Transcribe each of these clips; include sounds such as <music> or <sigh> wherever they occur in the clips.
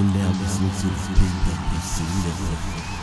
You're now listening to the PWC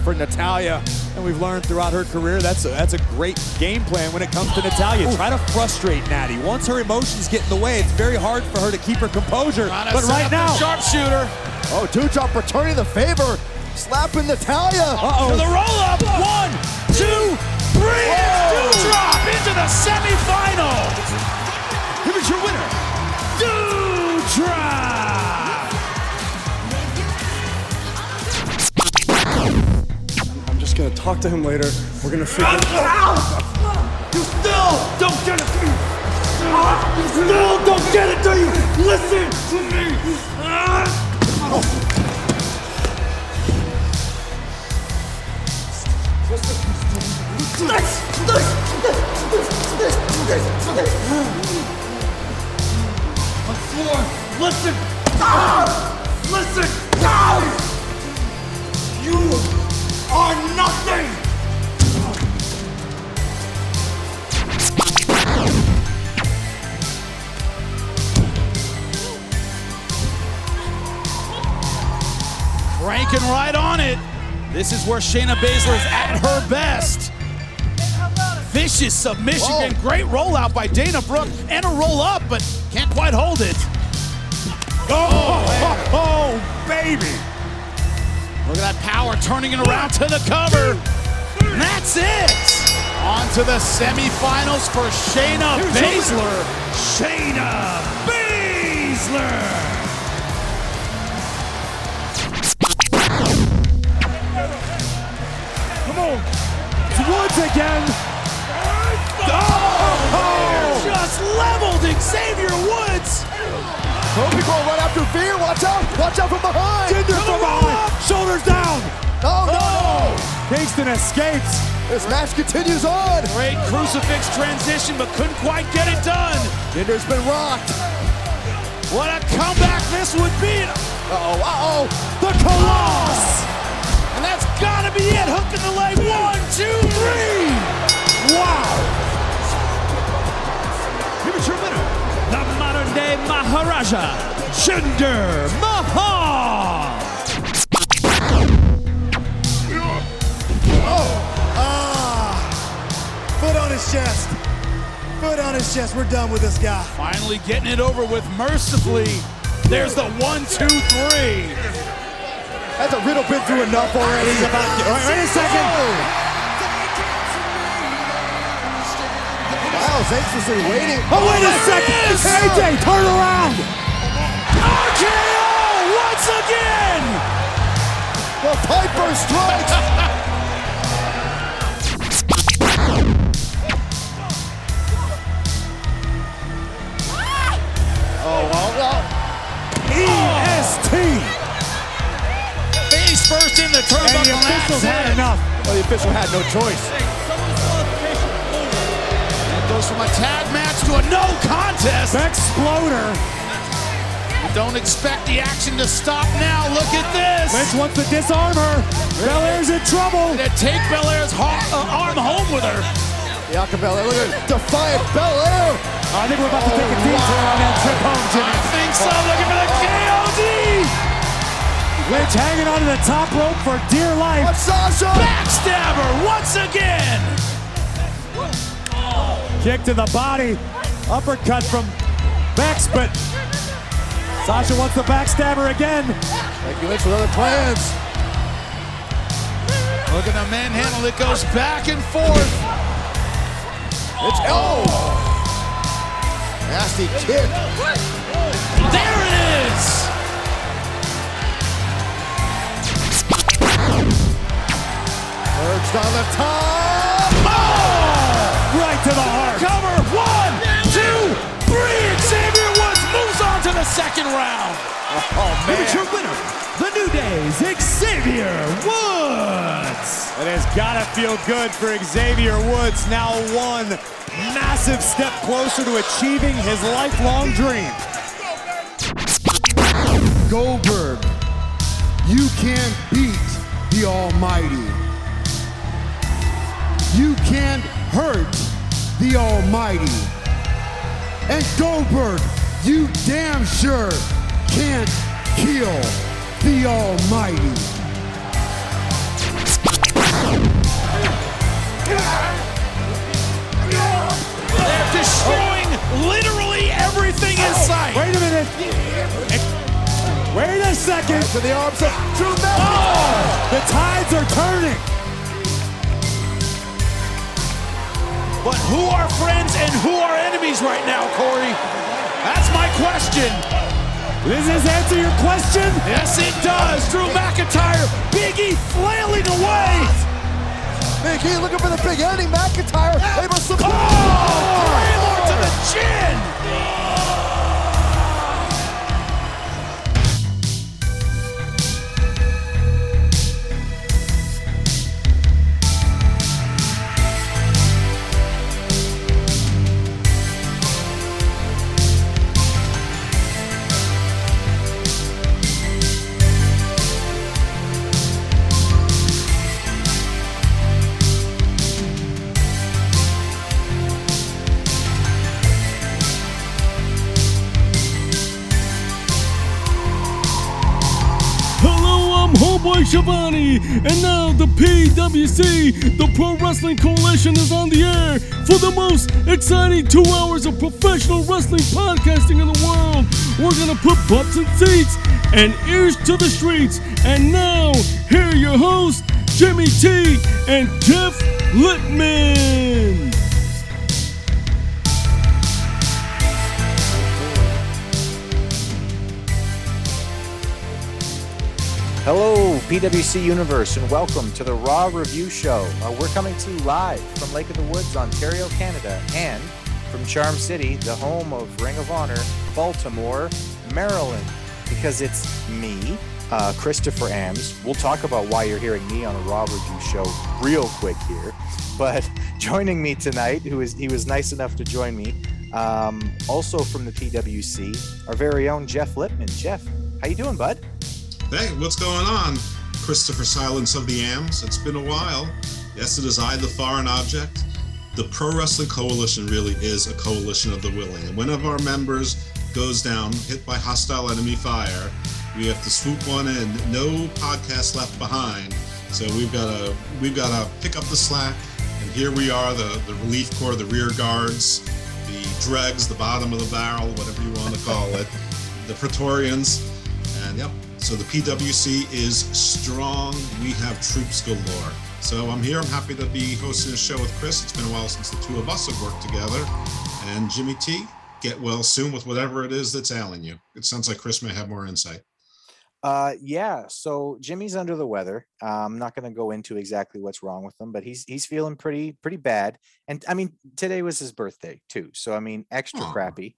for Natalya. And we've learned throughout her career that's a, that's a great game plan when it comes to Natalya. Try to frustrate Natty. Once her emotions get in the way, it's very hard for her to keep her composure. Trying But right now, sharpshooter. Oh, Doudrop returning the favor. Slapping Natalya. To uh-oh. the roll up. One, two, three. It's Whoa. Doudrop into the semifinal. Talk to him later. We're gonna figure. You still don't get it to me! You still don't get it, do you? Listen to me! Shayna Baszler is at her best. Vicious submission Whoa. and great rollout by Dana Brooke and a roll up, but can't quite hold it. Oh, oh, oh, baby. Look at that power turning it around to the cover. And that's it. On to the semifinals for Shayna Baszler. Shayna Baszler. On. It's Woods again. Oh! Just leveled Xavier Woods. Kofi going right after Veer. Watch out. Watch out from behind. Jinder from behind. Shoulders down. Oh, no, no. Kingston escapes. This match continues on. Great crucifix transition, but couldn't quite get it done. Jinder's been rocked. What a comeback this would be. Uh-oh, uh-oh. The oh! Colossus. And that's got to be it. Hook in the leg. One, two, three. Wow. Here is your winner, the modern day Maharaja, Jinder Mahal. Oh, ah, foot on his chest. Foot on his chest. We're done with this guy. Finally getting it over with mercifully. There's the one, two, three. Has a Riddle been through enough already? Wait, wait a second. Miles anxiously waiting. Oh, wait a second. Yes. AJ, turn around. RKO once again. The Viper strikes. <laughs> oh, well, well. EST. first in the And the officials had it. enough. Well, the official had no choice. It goes from a tag match to a no contest. Exploder. Don't expect the action to stop now. Look at this. Vince wants to disarm her. Belair's in trouble. To take Belair's ho- uh, arm home with her. Bianca Belair, look at Defiant Belair. I think we're about to take a detour on that trip home, Jimmy. I think so. Look at the KOD. Lynch hanging onto the top rope for dear life. Sasha? Backstabber once again. Kick to the body. Uppercut from Bex, but Sasha wants the backstabber again. Becky Lynch with other plans. Look at the manhandle. It goes back and forth. It's oh, nasty kick. On the top. Oh! Right to the heart. Cover. One, two, three. Xavier Woods moves on to the second round. Oh Here man. is your winner, the New Days, Xavier Woods. It has got to feel good for Xavier Woods. Now one massive step closer to achieving his lifelong dream. Goldberg, you can't beat the Almighty. You can't hurt the Almighty. And Goldberg, you damn sure can't kill the Almighty. They're destroying literally everything in oh, sight. Wait a minute. Wait a second. To the arms of Drew Oh! The tides are turning. But who are friends and who are enemies right now, Corey? That's my question. Does this answer your question? Yes, it does. Drew McIntyre, Biggie flailing away. Big E looking for the big ending. McIntyre able to oh, support. Oh, Claymore to the chin. Shivani, and now the PWC, the Pro Wrestling Coalition, is on the air for the most exciting two hours of professional wrestling podcasting in the world. We're gonna put butts in seats and ears to the streets. And now, here are your hosts, Jimmy T and Jeff Lipman. Hello, PWC Universe, and welcome to the Raw Review Show. Uh, we're coming to you live from Lake of the Woods, Ontario, Canada, and from Charm City, the home of Ring of Honor, Baltimore, Maryland. Because it's me, uh, Christopher Ambs. We'll talk about why you're hearing me on a Raw Review Show real quick here. But <laughs> joining me tonight, who is he was nice enough to join me, um, also from the PWC, our very own Jeff Lipman. Jeff, how you doing, bud? Hey, what's going on? Christopher Silence of the Ambs. It's been a while. Yes, it is I, the foreign object. The Pro Wrestling Coalition really is a coalition of the willing. And when one of our members goes down, hit by hostile enemy fire, we have to swoop one in. No podcast left behind. So we've got to we've got to pick up the slack. And here we are, the the relief corps, the rear guards, the dregs, the bottom of the barrel, whatever you want to call it, the Praetorians, and yep. So the PWC is strong. We have troops galore. So I'm here. I'm happy to be hosting a show with Chris. It's been a while since the two of us have worked together. And Jimmy T, get well soon with whatever it is that's ailing you. It sounds like Chris may have more insight. Uh, yeah. So Jimmy's under the weather. Uh, I'm not going to go into exactly what's wrong with him, but he's he's feeling pretty pretty bad. And I mean, today was his birthday too, so I mean, extra Aw. crappy.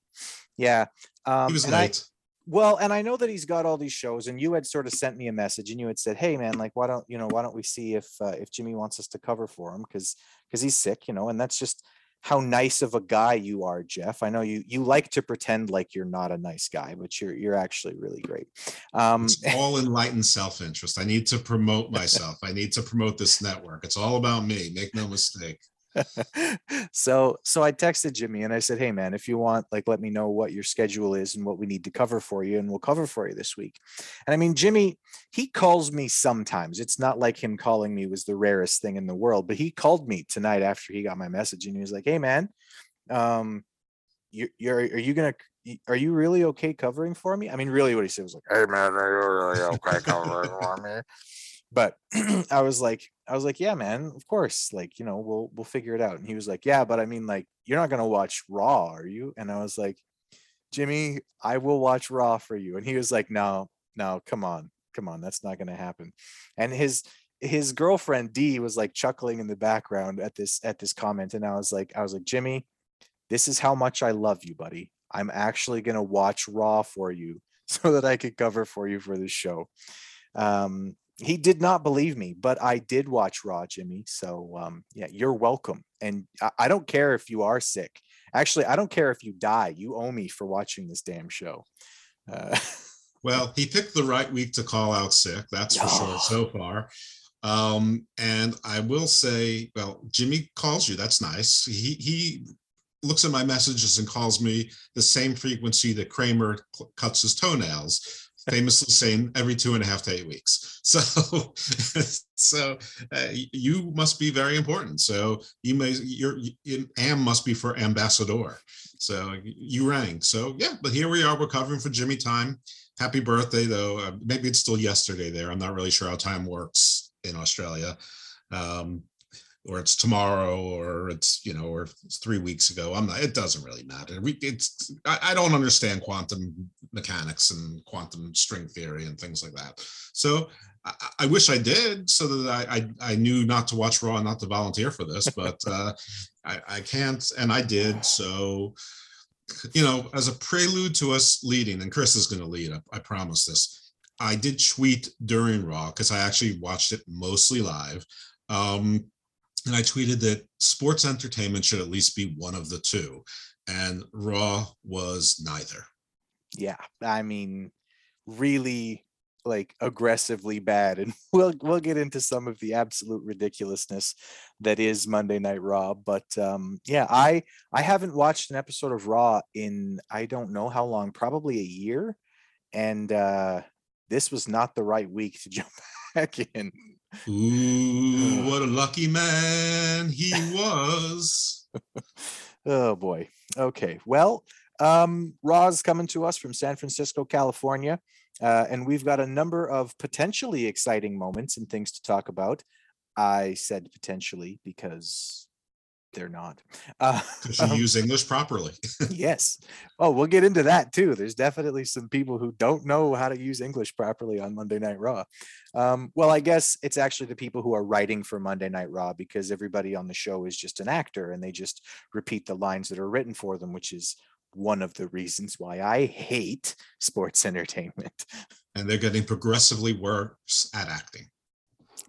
Yeah. Um, He was and I- late. Well, and I know that he's got all these shows, and you had sort of sent me a message, and you had said, "Hey, man, like, why don't you know, why don't we see if uh, if Jimmy wants us to cover for him because because he's sick, you know?" And that's just how nice of a guy you are, Jeff. I know you you like to pretend like you're not a nice guy, but you're you're actually really great. Um, It's <laughs> all enlightened self-interest. I need to promote <laughs> myself. I need to promote this network. It's all about me. Make no mistake. <laughs> so so I texted Jimmy and I said, "Hey man, if you want, like, let me know what your schedule is and what we need to cover for you, and we'll cover for you this week." And I mean, Jimmy, he calls me sometimes. It's not like him calling me was the rarest thing in the world, but he called me tonight after he got my message, and he was like, "Hey man, um, you, you're are you gonna are you really okay covering for me?" I mean, really, what he said was like, "Hey man, are you really okay covering for me?" <laughs> <laughs> but <clears throat> I was like, I was like, yeah, man, of course. Like, you know, we'll we'll figure it out. And he was like, yeah, but I mean, like, you're not gonna watch Raw, are you? And I was like, Jimmy, I will watch Raw for you. And he was like, no, no, come on, come on, that's not gonna happen. And his his girlfriend D was like chuckling in the background at this at this comment. And I was like, I was like, Jimmy, this is how much I love you, buddy. I'm actually gonna watch Raw for you <laughs> so that I could cover for you for this show. Um, he did not believe me, but I did watch Raw, Jimmy. So um, yeah, you're welcome. And I, I, don't care if you are sick. Actually, I don't care if you die. You owe me for watching this damn show. Uh, <laughs> well, he picked the right week to call out sick. That's for oh. sure <sighs> so far. Um, and I will say, well, Jimmy calls you. That's nice. He he looks at my messages and calls me the same frequency that Kramer cuts his toenails famously saying every two and a half to eight weeks. <laughs> So, so uh, you must be very important. So you may your am must be for ambassador. So you rang. So yeah, but here we are. We're covering for Jimmy Time. Happy birthday, though. Uh, maybe it's still yesterday there. I'm not really sure how time works in Australia. Um, or it's tomorrow or it's you know or it's three weeks ago i'm not it doesn't really matter. We it's I, I, don't understand quantum mechanics and quantum string theory and things like that. So i, I wish i did so that I, I, I knew not to watch raw and not to volunteer for this but <laughs> uh I, I can't and i did so you know as a prelude to us leading and chris is going to lead I, I promise this i did tweet during raw because i actually watched it mostly live um and I tweeted that sports entertainment should at least be one of the two, and Raw was neither. Yeah, I mean, really like aggressively bad and <laughs> we'll we'll get into some of the absolute ridiculousness that is Monday Night Raw but um yeah I I haven't watched an episode of Raw in I don't know how long probably a year and uh this was not the right week to <laughs> jump back in Ooh, what a lucky man he was. <laughs> oh boy. Okay. Well, um, Raw's coming to us from San Francisco, California. Uh, and we've got a number of potentially exciting moments and things to talk about. I said potentially because they're not. Uh, <laughs> you um, use English properly. <laughs> yes. Oh, we'll get into that too. There's definitely some people who don't know how to use English properly on Monday Night Raw. Um, well, I guess it's actually the people who are writing for Monday Night Raw because everybody on the show is just an actor and they just repeat the lines that are written for them, which is one of the reasons why I hate sports <laughs> entertainment. And they're getting progressively worse at acting.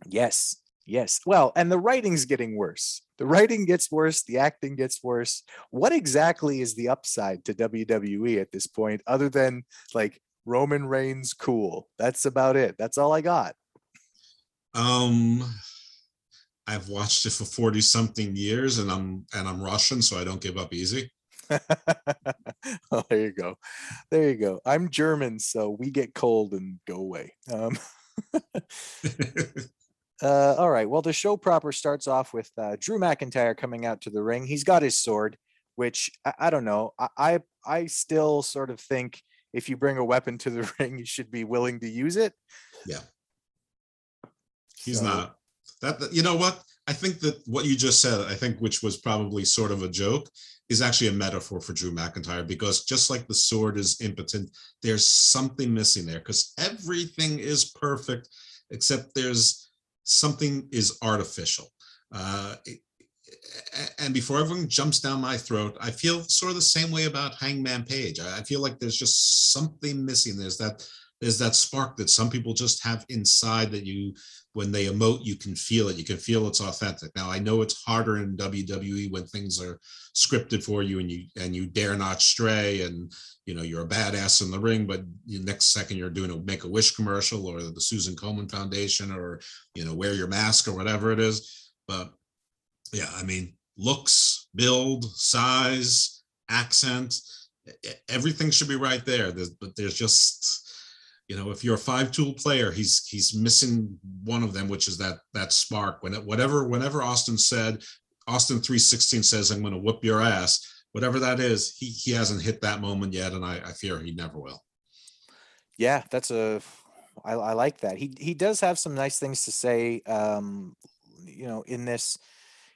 Yes. Yes. Well, and the writing's getting worse the writing gets worse, the acting gets worse. What exactly is the upside to WWE at this point, other than like Roman Reigns cool? That's about it. That's all I got. Um, I've watched it for 40 something years and I'm and I'm Russian, so I don't give up easy. <laughs> oh, there you go. There you go. I'm German, so we get cold and go away. Um, <laughs> <laughs> Uh, all right. Well, the show proper starts off with uh, Drew McIntyre coming out to the ring. He's got his sword, which I, I don't know. I, I, I still sort of think if you bring a weapon to the <laughs> ring, you should be willing to use it. Yeah. He's so. not. That, that you know what? I think that what you just said, I think, which was probably sort of a joke, is actually a metaphor for Drew McIntyre because just like the sword is impotent, there's something missing there because everything is perfect except there's something is artificial. Uh, and before everyone jumps down my throat, I feel sort of the same way about Hangman Page. I feel like there's just something missing. There's that there's that spark that some people just have inside that you when they emote you can feel it. You can feel it's authentic. Now i know it's harder in wwe when things are scripted for you and you and you dare not stray and you know you're a badass in the ring but the next second you're doing a make a wish commercial or the susan komen foundation or you know wear your mask or whatever it is. But yeah i mean looks, build, size, accent, everything should be right there. There's, but there's just, you know, if you're a five tool player, he's he's missing one of them, which is that that spark. When it, whatever whenever Austin said, Austin three sixteen says, "I'm going to whoop your ass." Whatever that is, he he hasn't hit that moment yet, and I, I fear he never will. Yeah, that's a. I, I like that. He he does have some nice things to say. Um, you know, in this,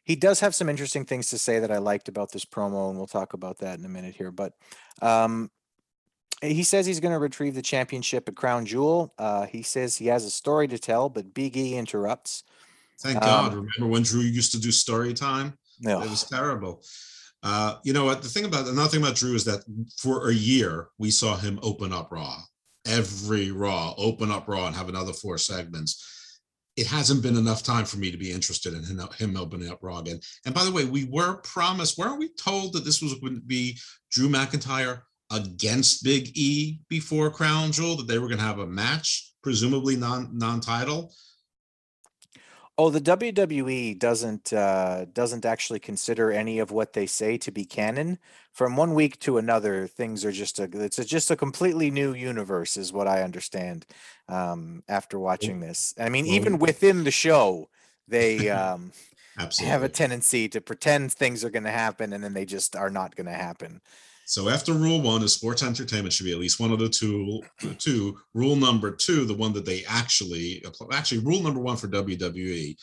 he does have some interesting things to say that I liked about this promo, and we'll talk about that in a minute here. But um, he says he's going to retrieve the championship at Crown Jewel. Uh, he says he has a story to tell, but Big E interrupts. Thank God. Um, Remember when Drew used to do story time? No. It was terrible. Uh, you know what? The thing about another thing about Drew is that for a year we saw him open up Raw, every Raw, open up Raw, and have another four segments. It hasn't been enough time for me to be interested in him, him opening up Raw again. And by the way, we were promised, weren't we told that this was going to be Drew McIntyre against Big E before Crown Jewel, that they were going to have a match, presumably non non title? Oh, the WWE doesn't uh, doesn't actually consider any of what they say to be canon. From one week to another, things are just a it's a, just a completely new universe, is what I understand. Um, after watching this, I mean, even within the show, they <laughs> um, have a tendency to pretend things are going to happen, and then they just are not going to happen. So after rule one is sports entertainment should be at least one of the two. Two rule number two, the one that they actually actually rule number one for WWE.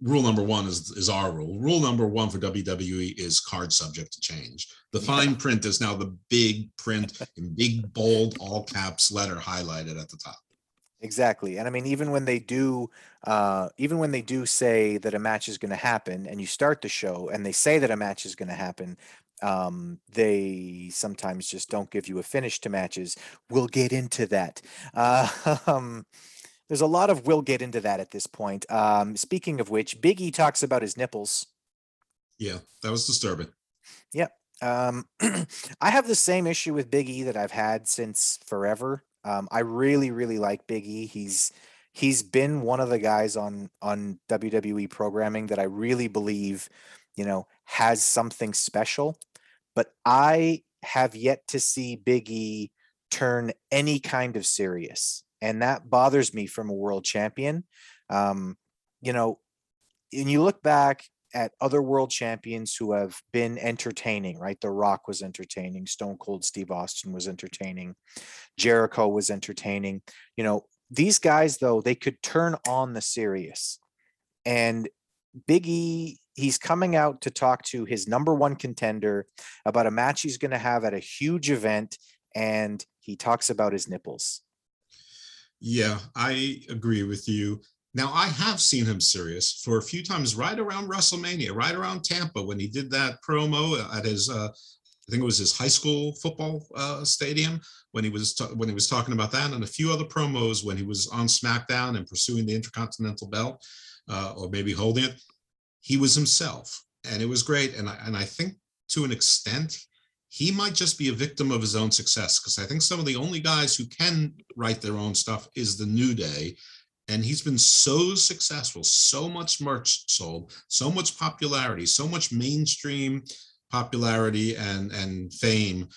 Rule number one is is our rule. Rule number one for WWE is card subject to change. The fine print is now the big print in big bold all caps letter highlighted at the top. Exactly. And I mean, even when they do, uh, even when they do say that a match is going to happen and you start the show and they say that a match is going to happen, um, they sometimes just don't give you a finish to matches. We'll get into that. Uh, <laughs> um, there's a lot of we'll get into that at this point. Um, speaking of which, Biggie talks about his nipples. Yeah, that was disturbing. Yep. Um, <clears throat> I have the same issue with Big E that I've had since forever. Um, I really, really like Big E. He's he's been one of the guys on on WWE programming that I really believe, you know, has something special. But I have yet to see Big E turn any kind of serious, and that bothers me from a world champion. Um, you know, and you look back at other world champions who have been entertaining, right? The Rock was entertaining, Stone Cold Steve Austin was entertaining, Jericho was entertaining. You know, these guys, though, they could turn on the serious. And Big E, he's coming out to talk to his number one contender about a match he's going to have at a huge event. And he talks about his nipples. Yeah, I agree with you. Now, I have seen him serious for a few times right around WrestleMania, right around Tampa when he did that promo at his, uh, I think it was his high school football uh, stadium when he was ta- when he was talking about that, and a few other promos when he was on SmackDown and pursuing the Intercontinental Belt, uh, or maybe holding it. He was himself, and it was great. And I, and I think to an extent, he might just be a victim of his own success because I think some of the only guys who can write their own stuff is the New Day. And he's been so successful, so much merch sold, so much popularity, so much mainstream popularity and, and fame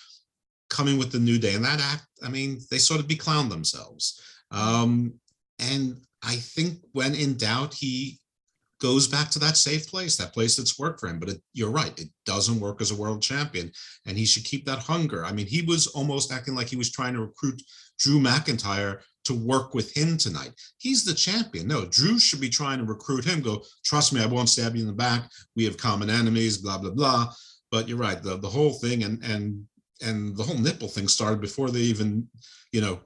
coming with the New Day. And that act, I mean, they sort of beclowned themselves. Um, and I think when in doubt, he goes back to that safe place, that place that's worked for him. But it, you're right, it doesn't work as a world champion, and he should keep that hunger. I mean, he was almost acting like he was trying to recruit Drew McIntyre to work with him tonight. He's the champion. No, Drew should be trying to recruit him. Go, trust me, I won't stab you in the back. We have common enemies. Blah blah blah. But you're right. The the whole thing and and and the whole nipple thing started before they even, you know,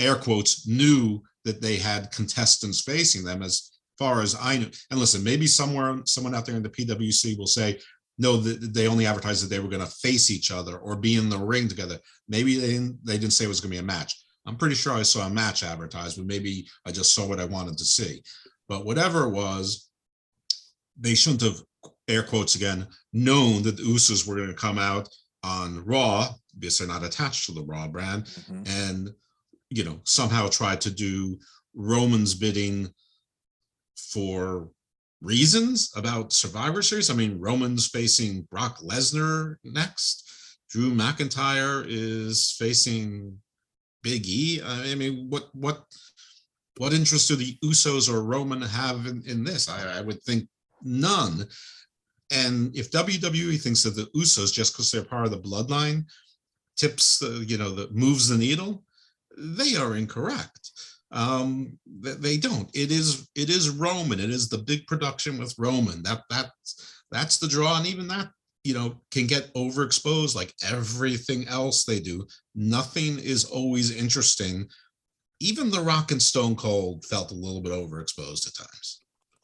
air quotes knew that they had contestants facing them as far as I know, and listen, maybe somewhere, someone out there in the PWC will say, no, they only advertised that they were going to face each other or be in the ring together. Maybe they didn't, they didn't say it was going to be a match. I'm pretty sure I saw a match advertised, but maybe I just saw what I wanted to see. But whatever it was, they shouldn't have, air quotes again, known that the Usos were going to come out on Raw because they're not attached to the Raw brand, Mhm. and you know somehow try to do Roman's bidding for reasons about Survivor Series. I mean, Roman's facing Brock Lesnar next. Drew McIntyre is facing Big E. I mean, what what what interest do the Usos or Roman have in, in this? I, I would think none. And if WWE thinks that the Usos, just because they're part of the bloodline, tips the, you know, the moves the needle, they are incorrect. Um, they don't. It is it is Roman. It is the big production with Roman. That that's that's the draw, and even that you know can get overexposed like everything else they do. Nothing is always interesting. Even The Rock and Stone Cold felt a little bit overexposed at times.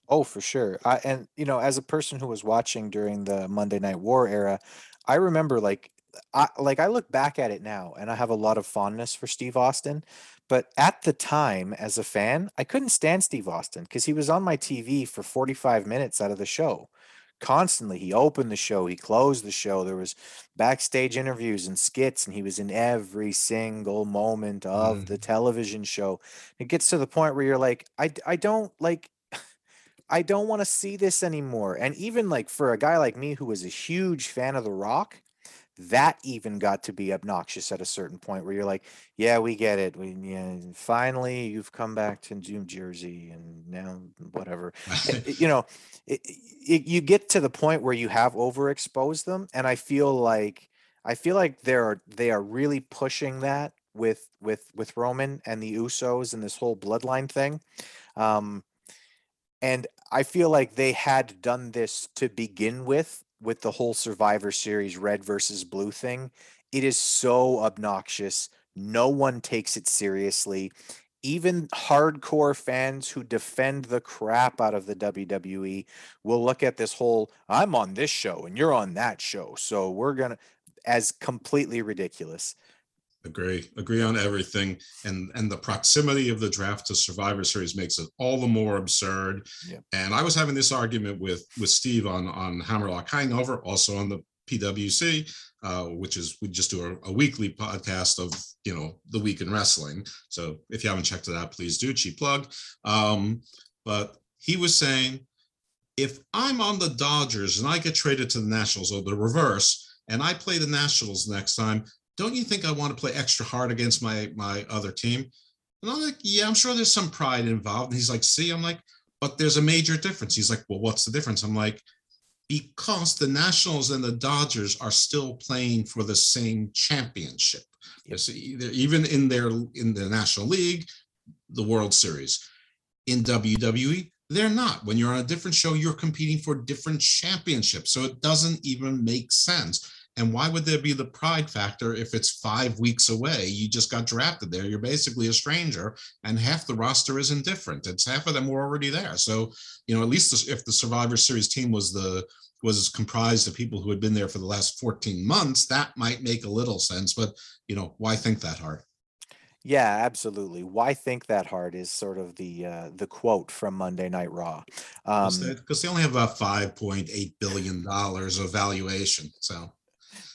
Oh, for sure. I, and you know, as a person who was watching during the Monday Night War era, I remember like I like I look back at it now and I have a lot of fondness for Steve Austin, but at the time as a fan, I couldn't stand Steve Austin because he was on my TV for 45 minutes out of the show. Constantly, he opened the show, he closed the show. There was backstage interviews and skits, and he was in every single moment of Mm. the television show. It gets to the point where you're like, I, I don't like <sighs> I don't want to see this anymore. And even like for a guy like me who was a huge fan of The Rock, that even got to be obnoxious at a certain point where you're like, yeah, we get it. We yeah, finally you've come back to New Jersey and now whatever. <laughs> You know, it, it, you get to the point where you have overexposed them and I feel like I feel like they're they are really pushing that with with with Roman and the Usos and this whole bloodline thing. Um and I feel like they had done this to begin with, with the whole Survivor Series red versus blue thing. It is so obnoxious. No one takes it seriously. Even hardcore fans who defend the crap out of the WWE will look at this whole I'm on this show and you're on that show. So we're going to, as completely ridiculous. Agree. Agree on everything. And and the proximity of the draft to Survivor Series makes it all the more absurd. Yep. And I was having this argument with with Steve on on Hammerlock Hangover, also on the PWC, uh, which is we just do a, a weekly podcast of you know the week in wrestling. So if you haven't checked it out, please do. Cheap plug. Um, but he was saying, if I'm on the Dodgers and I get traded to the Nationals or the reverse, and I play the Nationals next time, don't you think I want to play extra hard against my my other team? And I'm like, yeah, I'm sure there's some pride involved. And he's like, see, I'm like, but there's a major difference. He's like, well, what's the difference? I'm like, because the Nationals and the Dodgers are still playing for the same championship. Yes, either even in their in the National League, the World Series. In WWE, they're not. When you're on a different show, you're competing for different championships. So it doesn't even make sense. And why would there be the pride factor if it's five weeks away? You just got drafted there. You're basically a stranger, and half the roster is indifferent. It's half of them were already there. So, you know, at least if the Survivor Series team was the was comprised of people who had been there for the last 14 months, that might make a little sense. But you know, why think that hard? Yeah, absolutely. Why think that hard is sort of the uh, the quote from Monday Night Raw. Um, Because they, 'cause they only have about 5.8 billion dollars of valuation. So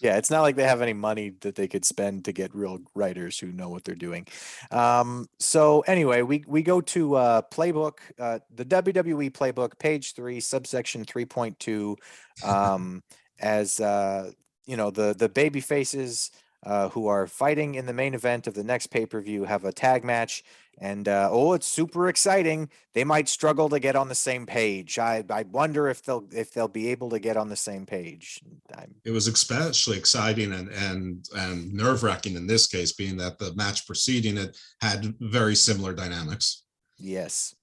yeah, it's not like they have any money that they could spend to get real writers who know what they're doing. Um, so anyway, we we go to uh, playbook, uh, the WWE playbook, page three, subsection three point two, <laughs> um, as uh, you know the the baby faces uh, who are fighting in the main event of the next pay per view have a tag match. And uh, oh, it's super exciting. They might struggle to get on the same page. I, I wonder if they'll if they'll be able to get on the same page. I'm, it was especially exciting and and and nerve wracking in this case, being that the match preceding it had very similar dynamics. Yes,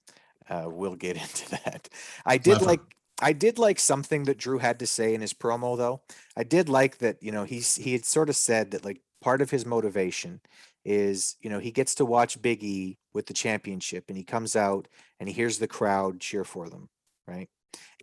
uh, we'll get <laughs> into that. I did Clever. like I did like something that Drew had to say in his promo though. I did like that, you know, he's he had sort of said that like part of his motivation is, you know, he gets to watch Big E with the championship and he comes out and he hears the crowd cheer for them, right?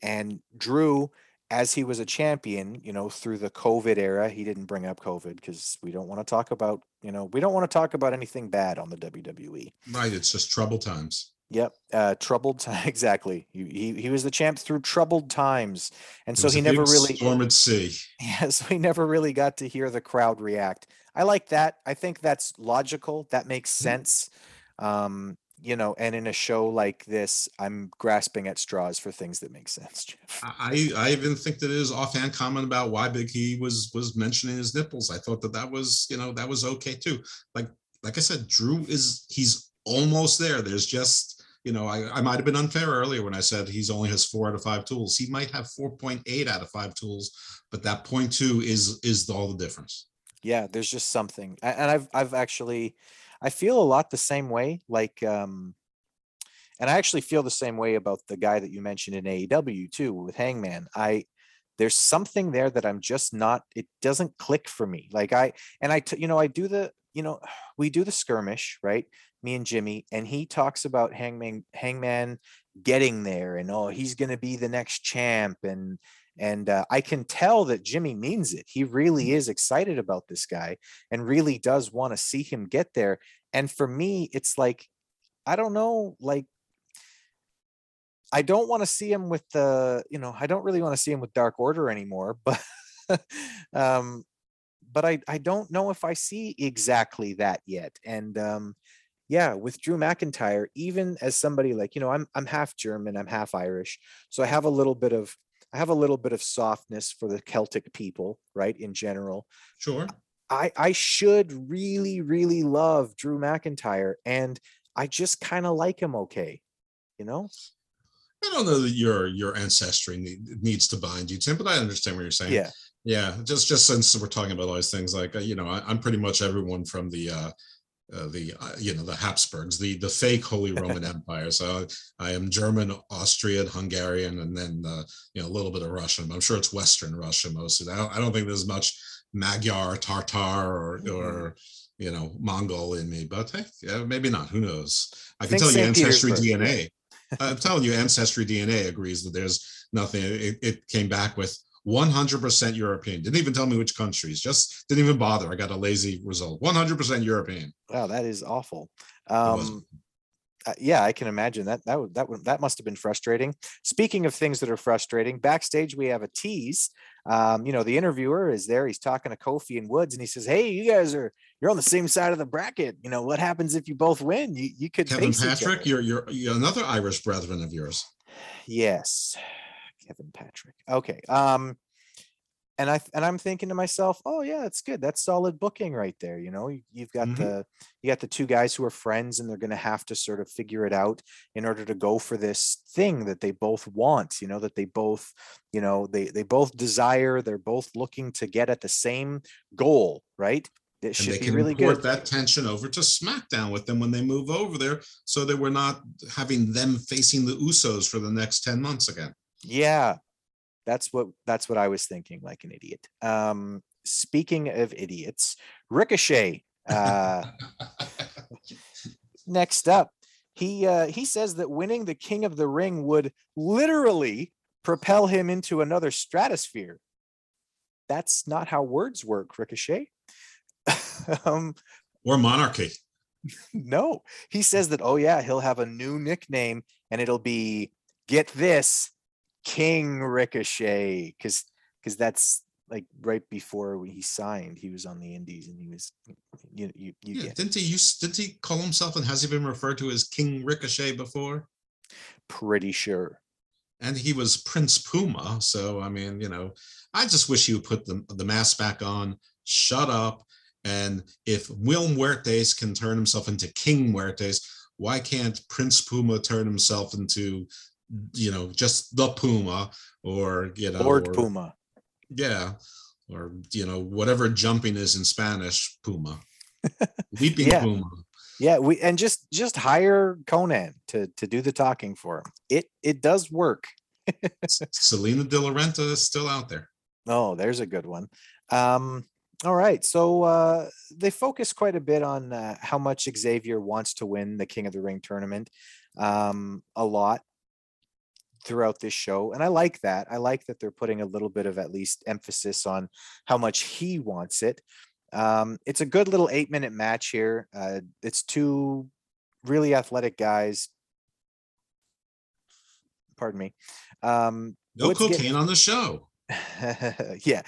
And Drew as he was a champion, you know, through the COVID era, he didn't bring up COVID because we don't want to talk about, you know, we don't want to talk about anything bad on the. WWE. Right. It's just trouble times. Yep, uh, troubled time <laughs> exactly. He, he he was the champ through troubled times, and so he never really storm at sea. <laughs> yeah, so he never really got to hear the crowd react. I like that. I think that's logical. That makes Mm-hmm. sense. Um, you know, and in a show like this, I'm grasping at straws for things that make sense. <laughs> Jeff. I I even think that his offhand comment about why Big he was was mentioning his nipples. I thought that that was you know that was okay too. Like like I said, Drew is he's almost there. There's just you know I I might have been unfair earlier when I said he's only has four out of five tools. He might have four point eight out of five tools, but that point two is is all the difference. Yeah, there's just something, and I've I've actually, I feel a lot the same way. Like, um, and I actually feel the same way about the guy that you mentioned in AEW too with Hangman. I there's something there that I'm just not. It doesn't click for me. Like I and I, you know, I do the, you know, <sighs> we do the skirmish, right? Me and Jimmy, and he talks about Hangman, Hangman getting there, and oh, he's gonna be the next champ, and and uh, I can tell that Jimmy means it. He really is excited about this guy and really does want to see him get there. And for me, it's like, I don't know, like, I don't want to see him with the, you know, I don't really want to see him with Dark Order anymore, <laughs> but, um, but I, I don't know if I see exactly that yet. And, um, yeah, with Drew McIntyre, even as somebody like, you know, I'm, I'm half German, I'm half Irish. So I have a little bit of, I have a little bit of softness for the Celtic people, right? In general. Sure. I, I should really, really love Drew McIntyre. And I just kind of like him okay. You know? I don't know that your your ancestry need, needs to bind you, Tim, but I understand what you're saying. Yeah. Yeah, just just since we're talking about all these things, like uh, you know, I, I'm pretty much everyone from the uh, uh, the uh, you know the Habsburgs, the the fake Holy <laughs> Roman Empire. So I am German, Austrian, Hungarian, and then uh, you know a little bit of Russian. But I'm sure it's Western Russia mostly. I don't, I don't think there's much Magyar, Tartar, or or you know Mongol in me. But hey, yeah, maybe not. Who knows? I can Think tell you ancestry Petersburg, DNA. I'm telling you, <laughs> ancestry DNA agrees that there's nothing. It, it came back with 100% European. Didn't even tell me which countries. Just didn't even bother. I got a lazy result. 100% European. Wow, that is awful. Um, uh, yeah, I can imagine that. That would that would that must have been frustrating. Speaking of things that are frustrating, backstage we have a tease. Um, you know, the interviewer is there. He's talking to Kofi and Woods, and he says, "Hey, you guys are you're on the same side of the bracket. You know, what happens if you both win? You you could Kevin Patrick, you're, you're you're another Irish brethren of yours. Yes, Kevin Patrick. Okay. Um, and I and I'm thinking to myself, oh yeah, that's good. That's solid booking right there. You know, you, you've got Mhm. the you got the two guys who are friends, and they're going to have to sort of figure it out in order to go for this thing that they both want. You know, that they both, you know, they they both desire. They're both looking to get at the same goal, right? It And should they be can really import good. that tension over to SmackDown with them when they move over there, so that we're not having them facing the Usos for the next 10 months again. Yeah, that's what that's what I was thinking, like an idiot. Um, speaking of idiots, Ricochet. Uh, next up, he uh, he says that winning the King of the Ring would literally propel him into another stratosphere. That's not how words work, Ricochet. <laughs> um, or monarchy. no, he says that, oh, yeah, he'll have a new nickname and it'll be, get this, King Ricochet. Because because that's like right before he signed, he was on the Indies and he was, you, you, you Yeah, didn't he use didn't he call himself and has he been referred to as King Ricochet before? pretty sure. And he was Prince Puma. So I mean, you know, I just wish he would put the, the mask back on, shut up. And if Mil Muertes can turn himself into King Muertes, why can't Prince Puma turn himself into, you know, just the Puma or you know Lord or- Puma. Yeah. Or you know, whatever jumping is in Spanish, Puma. <laughs> Leaping Yeah. Puma. Yeah, we and just just hire Konnan to to do the talking for him. It it does work. <laughs> Selena De La Renta is still out there. Oh, there's a good one. Um, all right, so uh, they focus quite a bit on uh, how much Xavier wants to win the King of the Ring tournament. Um, a lot throughout this show, and I like that. I like that they're putting a little bit of at least emphasis on how much he wants it. Um, it's a good little eight-minute match here. Uh, it's two really athletic guys. Pardon me. Um, No Woods cocaine on the show. <laughs> yeah.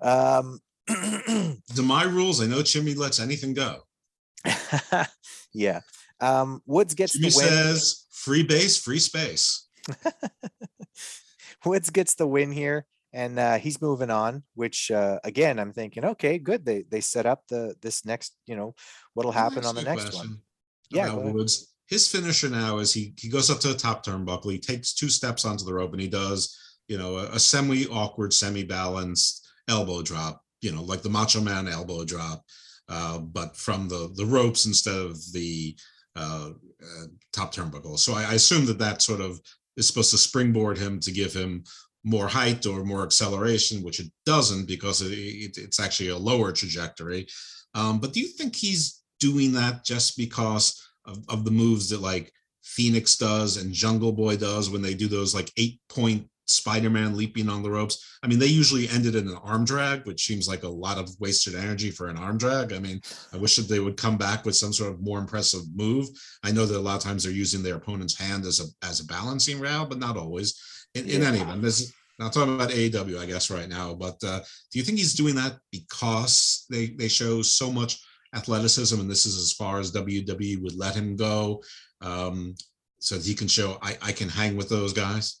Um, <clears throat> To my rules, I know Jimmy lets anything go. <laughs> yeah. Um, Woods gets Jimmy the win. says, "Free base, free space." <laughs> Woods gets the win here, and uh, he's moving on. Which uh, again, I'm thinking, okay, good. They they set up the this next, you know, what'll happen on the next one. Yeah, about go ahead. Woods. His finisher now is he he goes up to the top turnbuckle. He takes two steps onto the rope and he does you know a, a semi awkward, semi balanced elbow drop. You know, like the Macho Man elbow drop, uh, but from the the ropes instead of the uh, uh, top turnbuckle. So I, I assume that that sort of is supposed to springboard him to give him more height or more acceleration, which it doesn't because it, it, it's actually a lower trajectory. Um, but do you think he's doing that just because of, of the moves that like Fenix does and Jungle Boy does when they do those like eight point Spider-Man leaping on the ropes? I mean, they usually ended in an arm drag, which seems like a lot of wasted energy for an arm drag. I mean, I wish that they would come back with some sort of more impressive move. I know that a lot of times they're using their opponent's hand as a as a balancing rail, but not always. In, in any event, this is not talking about AEW, I guess, right now. But uh, do you think he's doing that because they they show so much athleticism, and this is as far as WWE would let him go, um, so that he can show I, I can hang with those guys?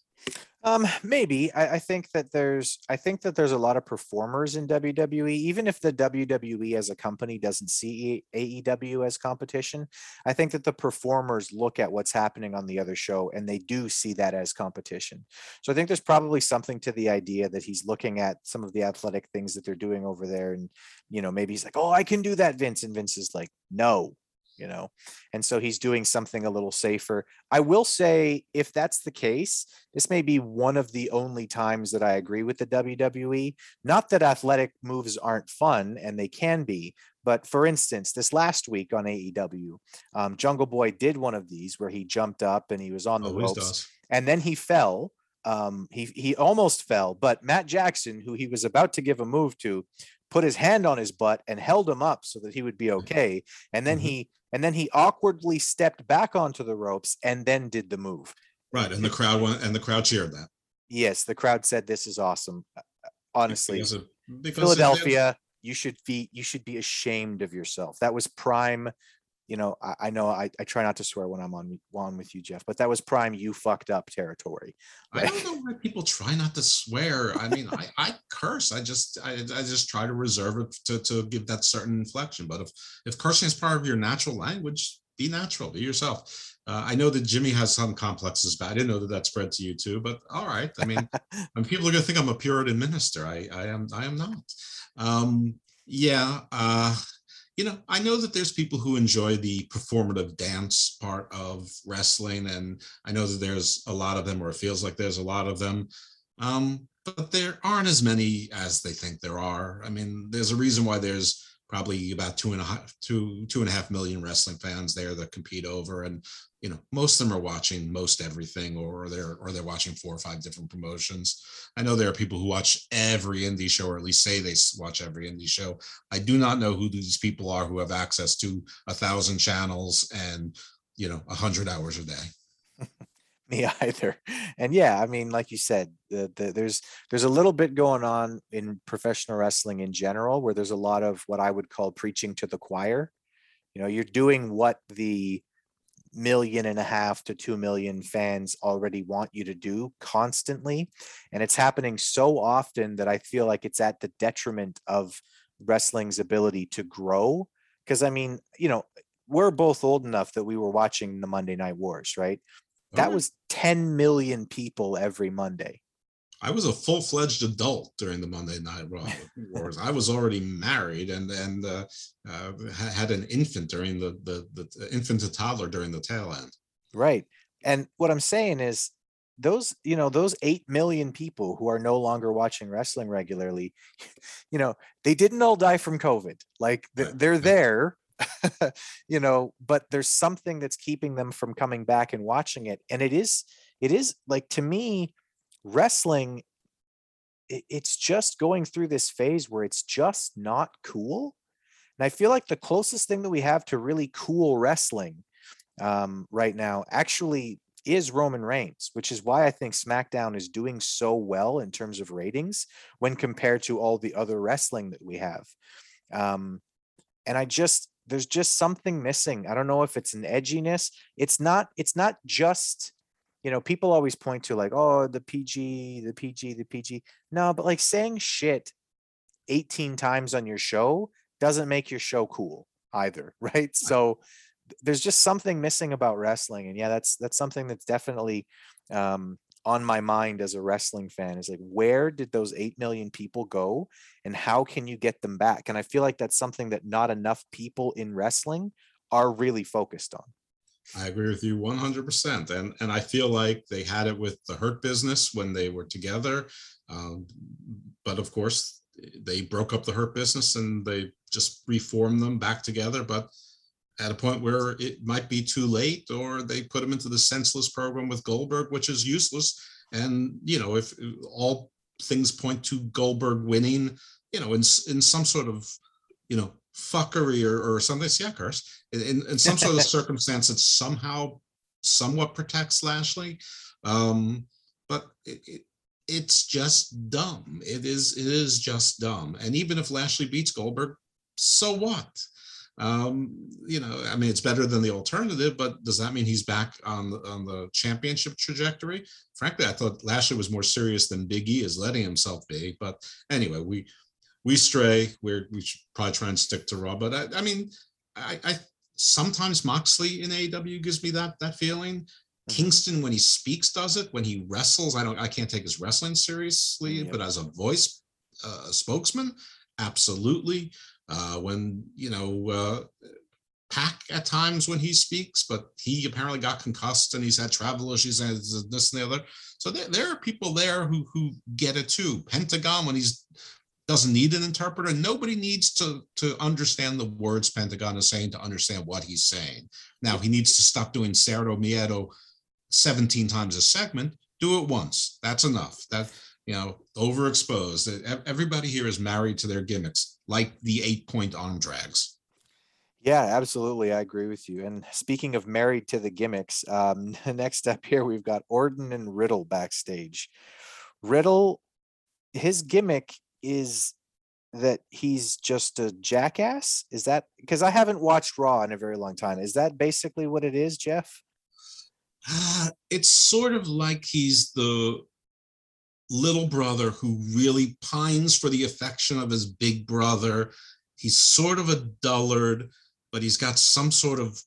Um, maybe. I, I think that there's I think that there's a lot of performers in WWE, even if the WWE as a company doesn't see AEW as competition. I think that the performers look at what's happening on the other show and they do see that as competition. So I think there's probably something to the idea that he's looking at some of the athletic things that they're doing over there, and you know, maybe he's like, Oh, I can do that, Vince. And Vince is like, No, you know and so he's doing something a little safer. I will say if that's the case this may be one of the only times that i agree with the wwe not that athletic moves aren't fun and they can be but for instance this last week on aew um, jungle boy did one of these where he jumped up and he was on the Always ropes does. and then he fell um, he he almost fell but matt jackson who he was about to give a move to put his hand on his butt and held him up so that he would be okay and then he and then he awkwardly stepped back onto the ropes and then did the move. Right, and the crowd went and the crowd cheered that. yes the crowd said this is awesome. Uh, uh, honestly Because of- because philadelphia you should be you should be ashamed of yourself. That was prime you know i, I know I, I try not to swear when i'm on on with you jeff but that was prime you fucked up territory I don't <laughs> know why people try not to swear. I mean, I, I curse. I just I, I just try to reserve it to, to give that certain inflection. But if if cursing is part of your natural language, be natural, be yourself. Uh, I know that Jimmy has some complexes, but I didn't know that that spread to you too. But all right, I mean, <laughs> and people are gonna think I'm a Puritan minister. I I am I am not. Um, yeah, uh, you know, I know that there's people who enjoy the performative dance part of wrestling, and I know that there's a lot of them, or it feels like there's a lot of them. Um, but there aren't as many as they think there are. I mean, there's a reason why there's probably about two and a half, two, two and a half million wrestling fans there that compete over, and you know, most of them are watching most everything, or they're or they're watching four or five different promotions. I know there are people who watch every indie show, or at least say they watch every indie show. I do not know who these people are who have access to a thousand channels and you know a hundred hours a day. Me <laughs> either. And yeah i mean like you said the, the, there's there's a little bit going on in professional wrestling in general where there's a lot of what i would call preaching to the choir. You know you're doing what the million and a half to two million fans already want you to do constantly. And it's happening so often that i feel like it's at the detriment of wrestling's ability to grow. Because i mean you know we're both old enough that we were watching the monday night wars right that was 10 million people every monday. I was a full fledged adult during the Monday Night Raw Wars. I was already married and and uh, uh, had an infant during the, the the infant to toddler during the tail end. right. And what i'm saying is those you know those 8 million people who are no longer watching wrestling regularly <laughs> you know they didn't all die from covid. Like th- they're there <laughs> you know but there's something that's keeping them from coming back and watching it and it is it is like to me wrestling it, it's just going through this phase where it's just not cool and i feel like the closest thing that we have to really cool wrestling um, right now actually is Roman Reigns, which is why I think SmackDown is doing so well in terms of ratings when compared to all the other wrestling that we have. Um, and I just there's just something missing. I don't know if it's an edginess. It's not it's not just you know, people always point to like, oh, the PG, the PG, the PG. No, but like saying shit 18 times on your show doesn't make your show cool either, <laughs> right? So there's just something missing about wrestling. And yeah, that's that's something that's definitely um on my mind as a wrestling fan is like where did those 8 million people go and how can you get them back and i feel like that's something that not enough people in wrestling are really focused on I agree with you 100%. And, and I feel like they had it with the Hurt business when they were together. Um, but of course, they broke up the Hurt business and they just reformed them back together. But at a point where it might be too late, or they put him into the senseless program with Goldberg, which is useless. And, you know, if all things point to Goldberg winning, you know, in, in some sort of, you know, fuckery or, or something, yeah, curse, in, in some sort of <laughs> circumstance that somehow somewhat protects Lashley. Um, but it, it, it's just dumb. It is, it is just dumb. And even if Lashley beats Goldberg, so what? Um, you know, I mean, it's better than the alternative, but does that mean he's back on the, on the championship trajectory? Frankly, I thought Lashley was more serious than Big E is letting himself be. But anyway, we we stray. We're we should probably try and stick to Raw. But I, I mean, I, I sometimes Moxley in AEW gives me that that feeling. Kingston, when he speaks, does it. When he wrestles, I don't. I can't take his wrestling seriously, but as a voice uh, spokesman, absolutely uh, when you know uh, Pac at times when he speaks, but he apparently got concussed and he's had travel issues and this and the other. So there, there are people there who who get it too. Pentagon when he's doesn't need an interpreter. Nobody needs to to understand the words Pentagon is saying to understand what he's saying. Now he needs to stop doing Cero Miedo 17 times a segment. Do it once. That's enough. That you know, overexposed. Everybody here is married to their gimmicks, like the eight point arm drags. Yeah, absolutely. I agree with you. And speaking of married to the gimmicks, um, <laughs> next up here, we've got Orton and Riddle backstage. Riddle, his gimmick is that he's just a jackass. Is that because I haven't watched Raw in a very long time? Is that basically what it is, Jeff? Uh, it's sort of like he's the little brother who really pines for the affection of his big brother. He's sort of a dullard, but he's got some sort of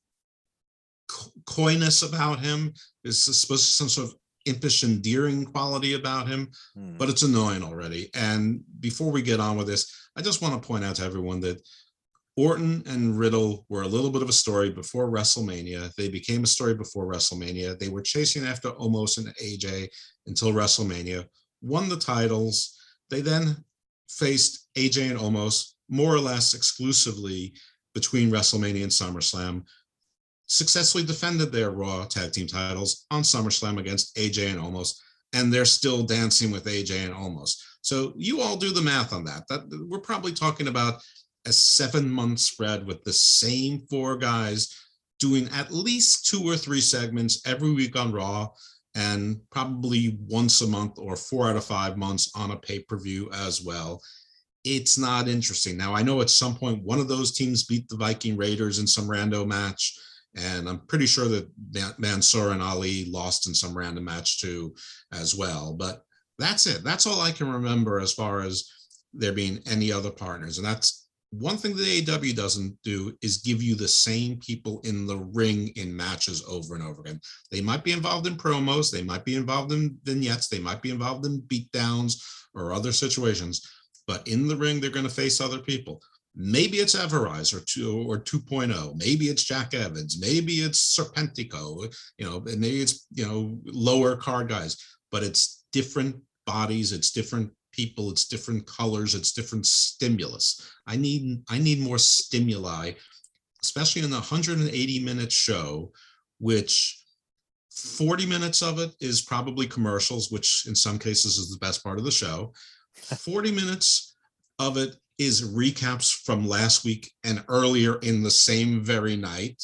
coyness about him. There's supposed to some sort of impish, endearing quality about him, hmm. but it's annoying already. And before we get on with this, I just want to point out to everyone that Orton and Riddle were a little bit of a story before WrestleMania. They became a story before WrestleMania. They were chasing after Omos and AJ until WrestleMania won the titles. They then faced AJ and Omos more or less exclusively between WrestleMania and SummerSlam. Successfully defended their Raw tag team titles on SummerSlam against AJ and Omos, and they're still dancing with AJ and Omos. So you all do the math on that. That we're probably talking about a seven month spread with the same four guys doing at least two or three segments every week on Raw and probably once a month or four out of five months on a pay-per-view as well. It's not interesting. Now I know at some point one of those teams beat the Viking Raiders in some random match, and I'm pretty sure that Mansoor and Ali lost in some random match too, as well. But that's it. That's all I can remember as far as there being any other partners, and that's one thing that AEW doesn't do is give you the same people in the ring in matches over and over again. They might be involved in promos, they might be involved in vignettes, they might be involved in beatdowns or other situations, but in the ring, they're going to face other people. Maybe it's Everrise or two or 2.0. Maybe it's Jack Evans. Maybe it's Serpentico. You know, and maybe it's you know lower card guys. But it's different bodies. It's different people it's different colors it's different stimulus. I need i need more stimuli especially in the 180 minute show which 40 minutes of it is probably commercials which in some cases is the best part of the show. <laughs> 40 minutes of it is recaps from last week and earlier in the same very night.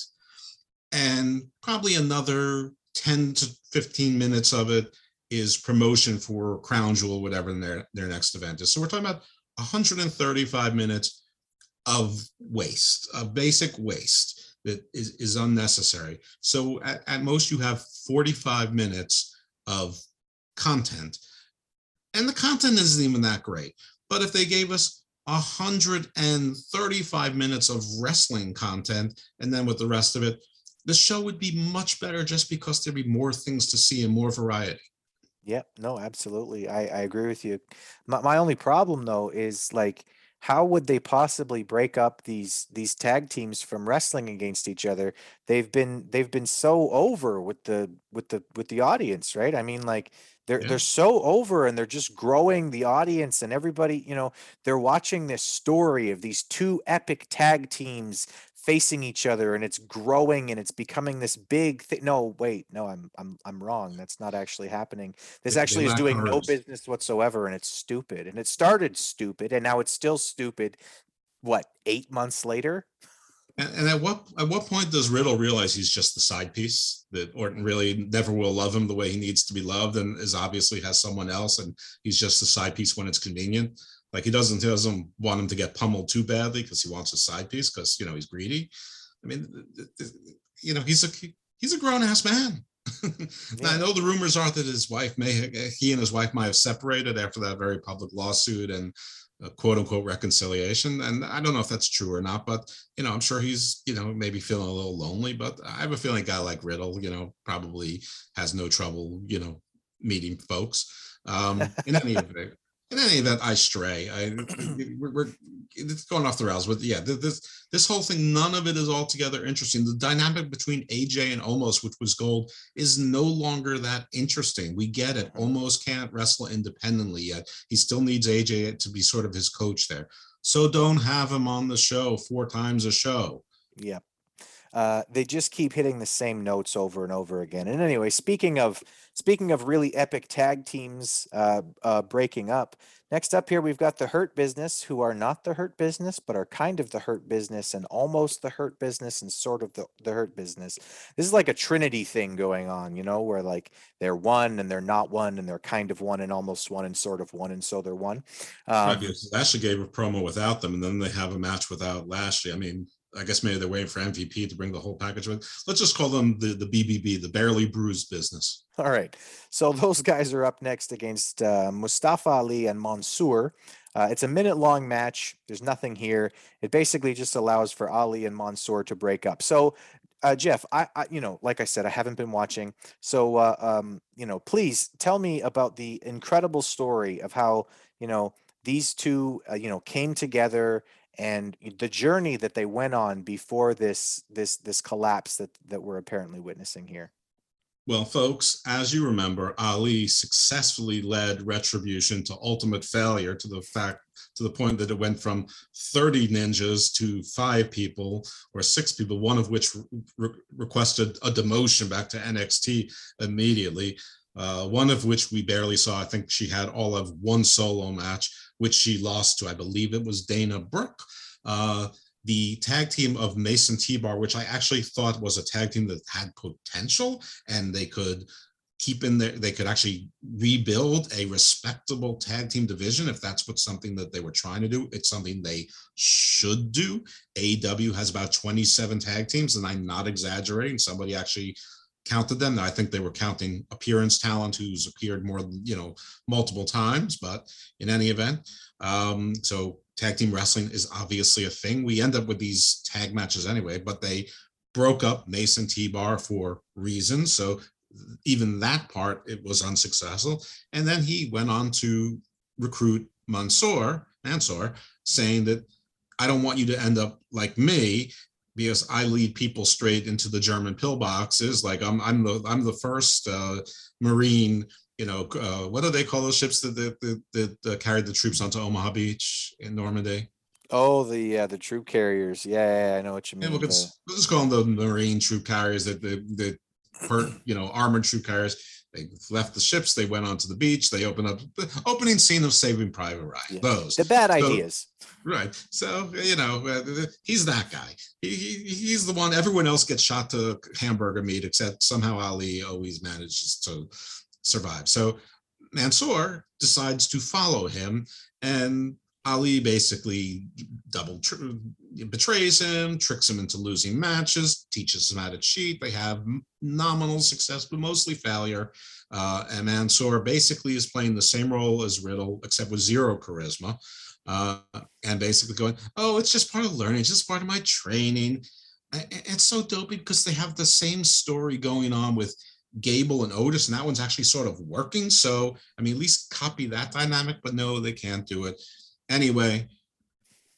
And probably another 10 to 15 minutes of it is promotion for Crown Jewel, whatever their, their next event is. So we're talking about 135 minutes of waste, of basic waste that is, is unnecessary. So at, at most you have 45 minutes of content. And the content isn't even that great. But if they gave us 135 minutes of wrestling content and then with the rest of it, the show would be much better just because there'd be more things to see and more variety. Yep. No, absolutely. I, I agree with you. My, my only problem though is like, how would they possibly break up these these tag teams from wrestling against each other? They've been they've been so over with the with the with the audience, right? I mean, like they're Yeah. they're so over and they're just growing the audience and everybody, you know, they're watching this story of these two epic tag teams facing each other and it's growing and it's becoming this big thing. No, wait, no, I'm I'm I'm wrong. That's not actually happening. This they actually is doing no business whatsoever and it's stupid. And it started stupid and now it's still stupid. What, eight months later? And, and at what at what point does Riddle realize he's just the side piece that Orton really never will love him the way he needs to be loved, and is obviously has someone else, and he's just the side piece when it's convenient. Like he doesn't he doesn't want him to get pummeled too badly because he wants a side piece because you know he's greedy. I mean, you know he's a he's a grown ass man. <laughs> Now, I know the rumors are that his wife may he and his wife might have separated after that very public lawsuit and uh, quote unquote reconciliation. And I don't know if that's true or not, but you know, I'm sure he's, you know, maybe feeling a little lonely, but I have a feeling a guy like Riddle, you know, probably has no trouble, you know, meeting folks. Um, in any <laughs> event, in any event, I stray. I <clears throat> we're, we're it's going off the rails, but yeah, this this whole thing, none of it is altogether interesting. The dynamic between AJ and Omos, which was gold, is no longer that interesting. We get it. Mm-hmm. Omos can't wrestle independently yet. He still needs AJ to be sort of his coach there. So don't have him on the show four times a show. Yep. Uh, they just keep hitting the same notes over and over again. And anyway, speaking of speaking of really epic tag teams uh, uh, breaking up, next up here we've got the Hurt Business, who are not the Hurt Business, but are kind of the Hurt Business and almost the Hurt Business and sort of the, the Hurt Business. This is like a Trinity thing going on, you know, where like they're one and they're not one and they're kind of one and almost one and sort of one and so they're one. Um, Lashley gave a promo without them, and then they have a match without Lashley. I mean, I guess maybe they're waiting for MVP to bring the whole package with. Let's just call them the, the BBB, the barely bruised business. All right. So <laughs> those guys are up next against uh, Mustafa Ali and Mansoor. Uh, it's a minute long match. There's nothing here. It basically just allows for Ali and Mansoor to break up. So, uh, Jeff, I, I, you know, like I said, I haven't been watching. So, uh, um, you know, please tell me about the incredible story of how, you know, these two, uh, you know, came together and the journey that they went on before this this this collapse that that we're apparently witnessing here. Well, folks, as you remember, Ali successfully led Retribution to ultimate failure to the fact to the point that it went from 30 ninjas to five people or six people, one of which re- requested a demotion back to NXT immediately. Uh, one of which we barely saw. I think she had all of one solo match, which she lost to, I believe it was Dana Brooke. Uh, the tag team of Mace and T-Bar, which I actually thought was a tag team that had potential and they could keep in there, they could actually rebuild a respectable tag team division if that's what something that they were trying to do. It's something they should do. AEW has about 27 tag teams, and I'm not exaggerating. Somebody actually counted them. I think they were counting appearance talent who's appeared more, you know, multiple times, but in any event, um, so tag team wrestling is obviously a thing. We end up with these tag matches anyway, but they broke up Mace and T-Bar for reasons. So even that part, it was unsuccessful. And then he went on to recruit Mansoor, Mansoor, saying that I don't want you to end up like me because I lead people straight into the German pillboxes. Like I'm, I'm the, I'm the first uh, Marine you know, uh, what do they call those ships that that, that, that uh, carried the troops onto Omaha Beach in Normandy? Oh, the uh, the troop carriers. Yeah, yeah, yeah, I know what you Yeah, mean. just, we'll just call them the Marine troop carriers. That the the you know armored troop carriers. They left the ships. They went onto the beach. They opened up the opening scene of Saving Private Ryan. Those the bad So- ideas. Right. So, you know, uh, he's that guy. He, he, he's the one. Everyone else gets shot to hamburger meat, except somehow Ali always manages to survive. So Mansoor decides to follow him. And Ali basically double tr- betrays him, tricks him into losing matches, teaches him how to cheat. They have nominal success, but mostly failure. Uh, and Mansoor basically is playing the same role as Riddle, except with zero charisma. Uh, and basically going, oh, it's just part of learning, it's just part of my training. It's so dopey because they have the same story going on with Gable and Otis, and that one's actually sort of working. So, I mean, at least copy that dynamic, but no, they can't do it. Anyway,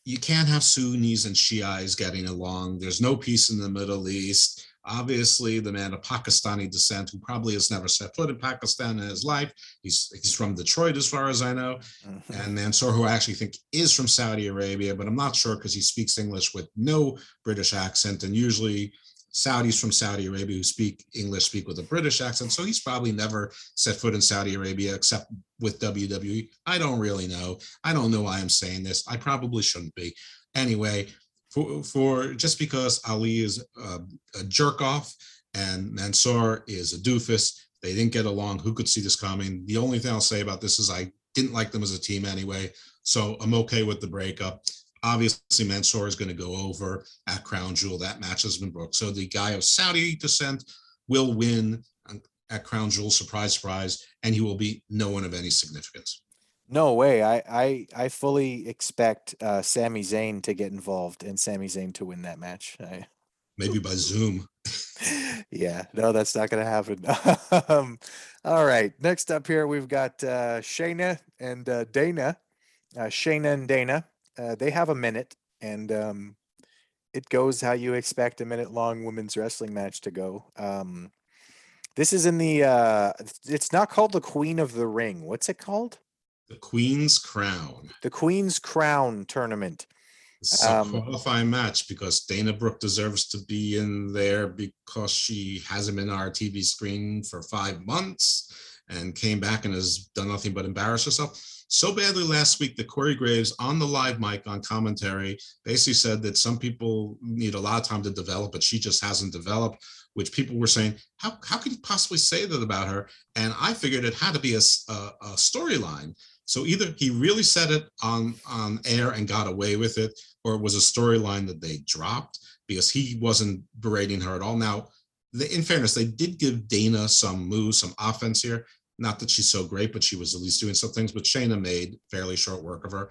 you can't have Sunnis and Shiites getting along. There's no peace in the Middle East. Obviously, the man of Pakistani descent who probably has never set foot in Pakistan in his life. He's he's from Detroit, as far as I know. Mm-hmm. And Mansoor, who I actually think is from Saudi Arabia, but I'm not sure because he speaks English with no British accent. And usually Saudis from Saudi Arabia who speak English speak with a British accent. So he's probably never set foot in Saudi Arabia except with WWE. I don't really know. I don't know why I'm saying this. I probably shouldn't be. Anyway, for, for just because Ali is a, a jerk off and Mansoor is a doofus, they didn't get along. Who could see this coming? The only thing I'll say about this is I didn't like them as a team anyway. So I'm okay with the breakup. Obviously, Mansoor is going to go over at Crown Jewel. That match has been booked. So the guy of Saudi descent will win at Crown Jewel, surprise, surprise, and he will be no one of any significance. No way. I I I fully expect uh, Sami Zayn to get involved and Sami Zayn to win that match. I, Maybe by Zoom. <laughs> yeah, no, that's not going to happen. <laughs> um, all right. Next up here, we've got uh, Shayna and uh, Dana. Uh, Shayna and Dana. Uh, they have a minute, and um, it goes how you expect a minute long women's wrestling match to go. Um, this is in the. Uh, it's not called the Queen of the Ring. What's it called? The Queen's Crown. The Queen's Crown tournament. It's a Um, qualifying match because Dana Brooke deserves to be in there because she hasn't been on our TV screen for five months and came back and has done nothing but embarrass herself. So badly last week that Corey Graves on the live mic on commentary basically said that some people need a lot of time to develop, but she just hasn't developed, which people were saying, how, how could you possibly say that about her? And I figured it had to be a a storyline. So either he really said it on, on air and got away with it, or it was a storyline that they dropped because he wasn't berating her at all. Now, in fairness, they did give Dana some moves, some offense here. Not that she's so great, but she was at least doing some things. But Shayna made fairly short work of her,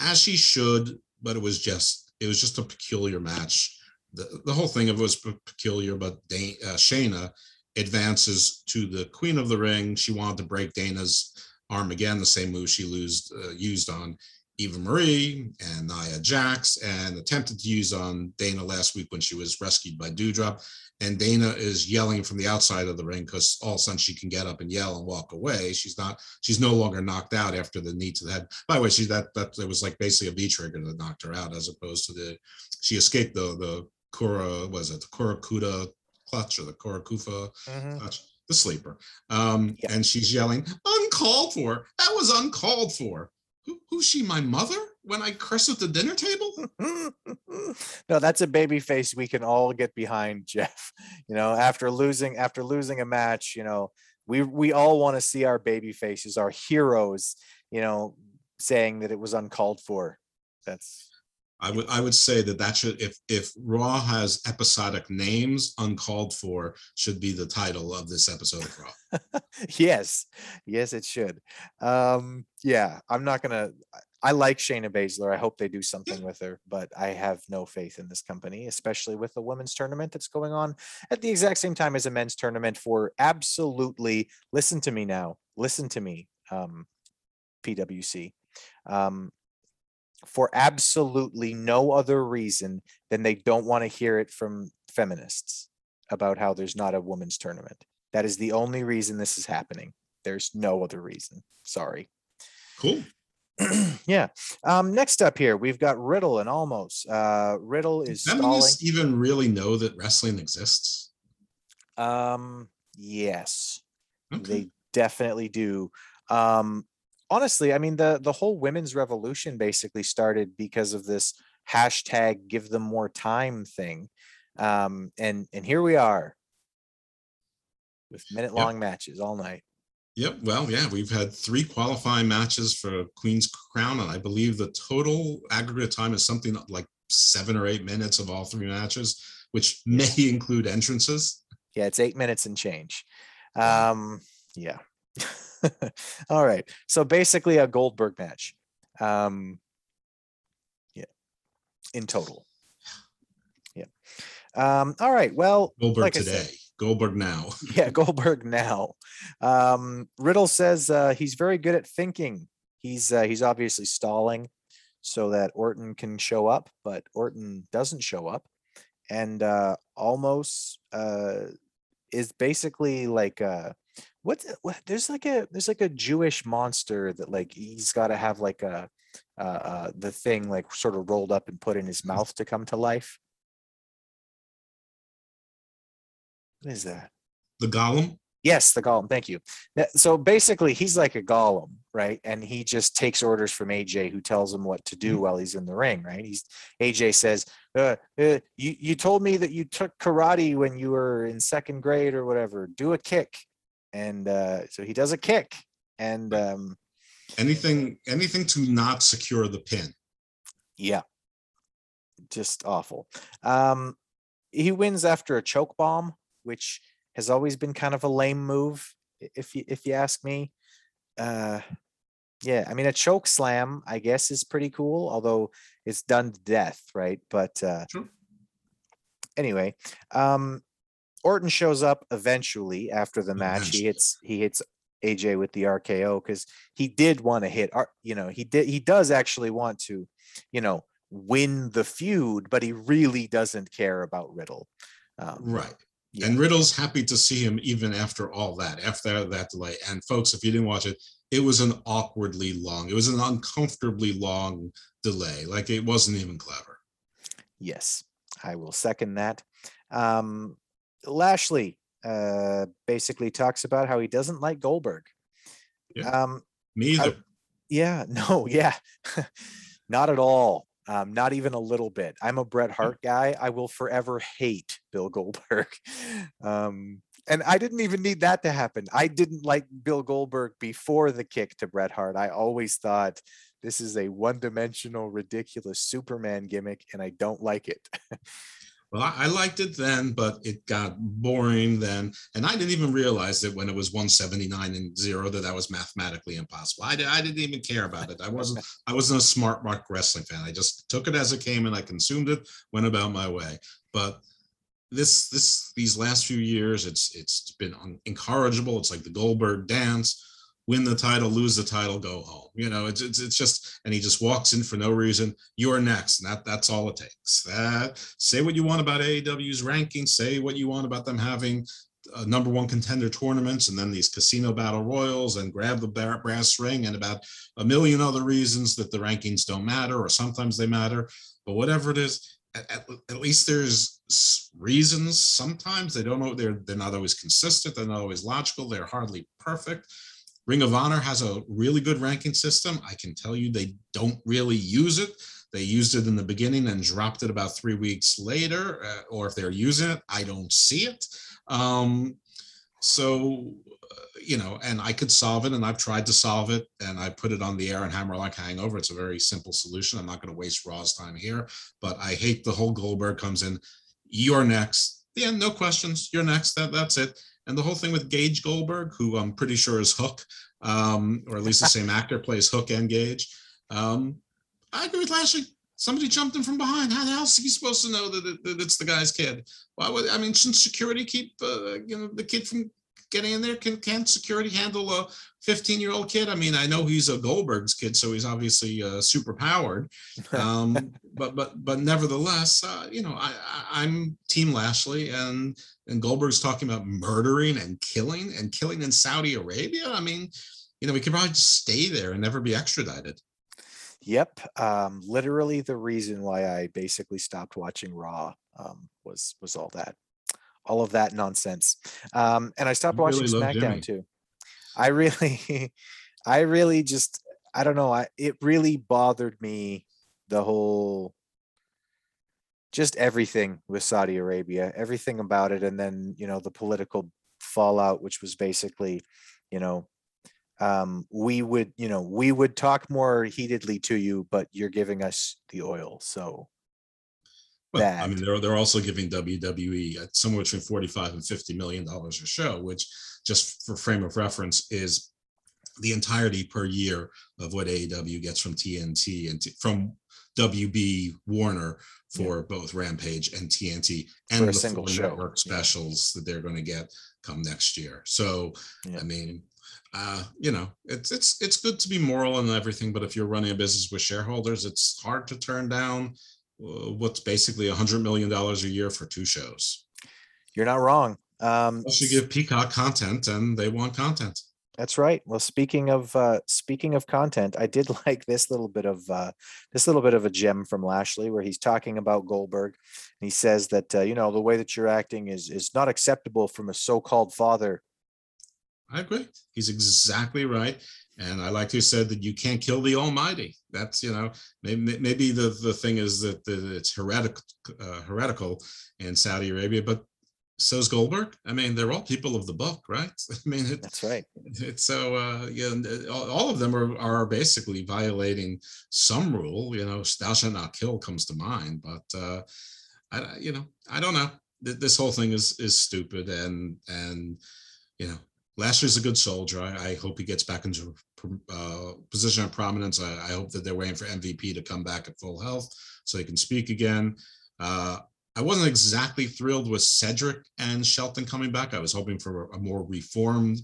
as she should. But it was just it was just a peculiar match. The, the whole thing of it was peculiar. But Dana, uh, Shayna advances to the Queen of the Ring. She wanted to break Dana's arm again, the same move she used uh, used on Eva Marie and Nia Jax, and attempted to use on Dana last week when she was rescued by Doudrop. And Dana is yelling from the outside of the ring because all of a sudden she can get up and yell and walk away. She's not, she's no longer knocked out after the knee to the head. By the way, she that that it was like basically a V trigger that knocked her out, as opposed to the she escaped the the Kura was it the Kurakuda clutch or the Kurakufa Mhm. clutch, the sleeper. Um, and she's yelling, uncalled for. That was uncalled for. Who, who's she, my mother? When I curse at the dinner table? <laughs> no, that's a baby face we can all get behind, <laughs> Jeff. You know, after losing after losing a match, you know, we we all want to see our baby faces, our heroes, you know, saying that it was uncalled for. That's I would I would say that that should if if Raw has episodic names, uncalled for should be the title of this episode of Raw. <laughs> yes, yes, it should. Um, yeah, I'm not gonna. I- I like Shayna Baszler. I hope they do something with her, but I have no faith in this company, especially with the women's tournament that's going on at the exact same time as a men's tournament. For absolutely, listen to me now. Listen to me, um, PWC. Um, for absolutely no other reason than they don't want to hear it from feminists about how there's not a women's tournament. That is the only reason this is happening. There's no other reason. Sorry. Cool. <clears throat> yeah. Um, next up here, we've got Riddle and Omos. Uh, Riddle is stalling. Feminists even really know that wrestling exists? Um, yes, they definitely do. Um, honestly, I mean the the whole women's revolution basically started because of this hashtag "Give them more time" thing, um, and and here we are with minute long matches all night. Yep. Well, yeah, we've had three qualifying matches for Queen's Crown, and I believe the total aggregate time is something like seven or eight minutes of all three matches, which <laughs> may include entrances. Yeah, it's eight minutes and change. Um, yeah. <laughs> <laughs> All right. So basically a Goldberg match. Um, yeah, in total. Yeah. Um, all right. Well, Goldberg like today. said, Goldberg now. <laughs> yeah, Goldberg now. Um, Riddle says uh, he's very good at thinking. He's uh, he's obviously stalling so that Orton can show up, but Orton doesn't show up, and uh, Omos uh, is basically like uh, what, what? There's like a there's like a Jewish monster that like he's got to have like a uh, uh, the thing like sort of rolled up and put in his mouth to come to life. What is that? The Golem. Yes, the golem. Thank you. So basically, he's like a golem, right? And he just takes orders from AJ, who tells him what to do while he's in the ring, right? He's AJ says, uh, uh, "You you told me that you took karate when you were in second grade or whatever. Do a kick." And uh, so he does a kick, and um, Anything, anything to not secure the pin. yeah, just awful. Um, he wins after a choke bomb, which has always been kind of a lame move, if you if you ask me. Uh, yeah, I mean a choke slam, I guess, is pretty cool, although it's done to death, right? But uh, Sure. anyway, um, Orton shows up eventually after the match. He hits he hits AJ with the RKO because he did want to hit. You know, he did. He does actually want to, you know, win the feud, but he really doesn't care about Riddle. Um, Right. yeah. And Riddle's happy to see him even after all that, after that delay. And folks, if you didn't watch it, it was an awkwardly long, it was an uncomfortably long delay. Like it wasn't even clever. Yes, I will second that. Um, Lashley uh, basically talks about how he doesn't like Goldberg. Yeah. Um, Me I- either. yeah, <laughs> no, yeah, <laughs> not at all. Um, not even a little bit. I'm a Bret Hart guy. I will forever hate Bill Goldberg. <laughs> Um, and I didn't even need that to happen. I didn't like Bill Goldberg before the kick to Bret Hart. I always thought this is a one-dimensional, ridiculous Superman gimmick, and I don't like it. Well, I, I liked it then, but it got boring then. And I didn't even realize that when it was 179 and zero, that that was mathematically impossible. I, di- I didn't even care about it. I wasn't, I wasn't a smart mark wrestling fan. I just took it as it came and I consumed it, went about my way. But this, this, these last few years, it's, it's been un- incorrigible. It's like the Goldberg dance win the title, lose the title, go home. You know, it's it's, it's just, and he just walks in for no reason. You're next, and that that's all it takes. That say what you want about AEW's rankings, say what you want about them having uh, number one contender tournaments, and then these casino battle royals, and grab the brass ring, and about a million other reasons that the rankings don't matter, or sometimes they matter. But whatever it is, at, at, at least there's reasons. Sometimes they don't know. They're they're not always consistent. They're not always logical. They're hardly perfect. Ring of Honor has a really good ranking system. I can tell you they don't really use it. They used it in the beginning and dropped it about three weeks later, uh, or if they're using it, I don't see it. Um, so, uh, you know, and I could solve it, and I've tried to solve it, and I put it on the air and hammer like hangover. It's a very simple solution. I'm not going to waste Raw's time here, but I hate the whole Goldberg comes in. You're next. Yeah, no questions. You're next. That that's it. And the whole thing with Gage Goldberg, who I'm pretty sure is Hook, um, or at least the same actor plays Hook and Gage. Um, I agree with Lashley. Somebody jumped in from behind. How the hell is he supposed to know that, it, that it's the guy's kid? Why would I mean? Shouldn't security keep uh, you know the kid from getting in there? Can can security handle a 15 year old kid? I mean, I know he's a Goldberg's kid, so he's obviously uh, super powered. <laughs> Um, but but but nevertheless, uh, you know, I, I I'm Team Lashley, and and Goldberg's talking about murdering and killing and killing in Saudi Arabia. I mean, you know, we could probably just stay there and never be extradited. Yep. Um, literally the reason why I basically stopped watching Raw um, was was all that, all of that nonsense. Um, and I stopped watching SmackDown Jimmy. too. I really, <laughs> I really just, I don't know. I it really bothered me the whole, just everything with Saudi Arabia, everything about it, and then you know the political fallout, which was basically, you know, um, we would, you know, we would talk more heatedly to you, but you're giving us the oil. So Well, I mean, they're they're also giving WWE somewhere between forty-five and fifty million dollars a show, which just for frame of reference is the entirety per year of what AEW gets from TNT and t- from WB Warner for both Rampage and TNT and the single show, network yeah. specials that they're going to get come next year. So, Yeah. I mean, uh, you know, it's it's it's good to be moral and everything, but if you're running a business with shareholders, it's hard to turn down uh, what's basically a hundred million dollars a year for two shows. you're not wrong. Um, Plus, you give Peacock content, and they want content. That's right. Well, speaking of uh, speaking of content, I did <laughs> like this little bit of uh, this little bit of a gem from Lashley, where he's talking about Goldberg. And he says that uh, you know the way that you're acting is is not acceptable from a so-called father. I agree. He's exactly right. And I like you said that you can't kill the Almighty. That's you know maybe maybe the the thing is that, that it's heretical uh, heretical in Saudi Arabia, but so's Goldberg. I mean, they're all people of the book, right? <laughs> I mean, it, That's right. it's so uh yeah uh, all, all of them are are basically violating some rule you know thou shalt not kill comes to mind but uh i you know i don't know this whole thing is is stupid and and you know Lashley's a good soldier. I, I hope he gets back into uh, position of prominence. I, I hope that they're waiting for MVP to come back at full health so he can speak again. Uh, I wasn't exactly thrilled with Cedric and Shelton coming back. I was hoping for a more reformed,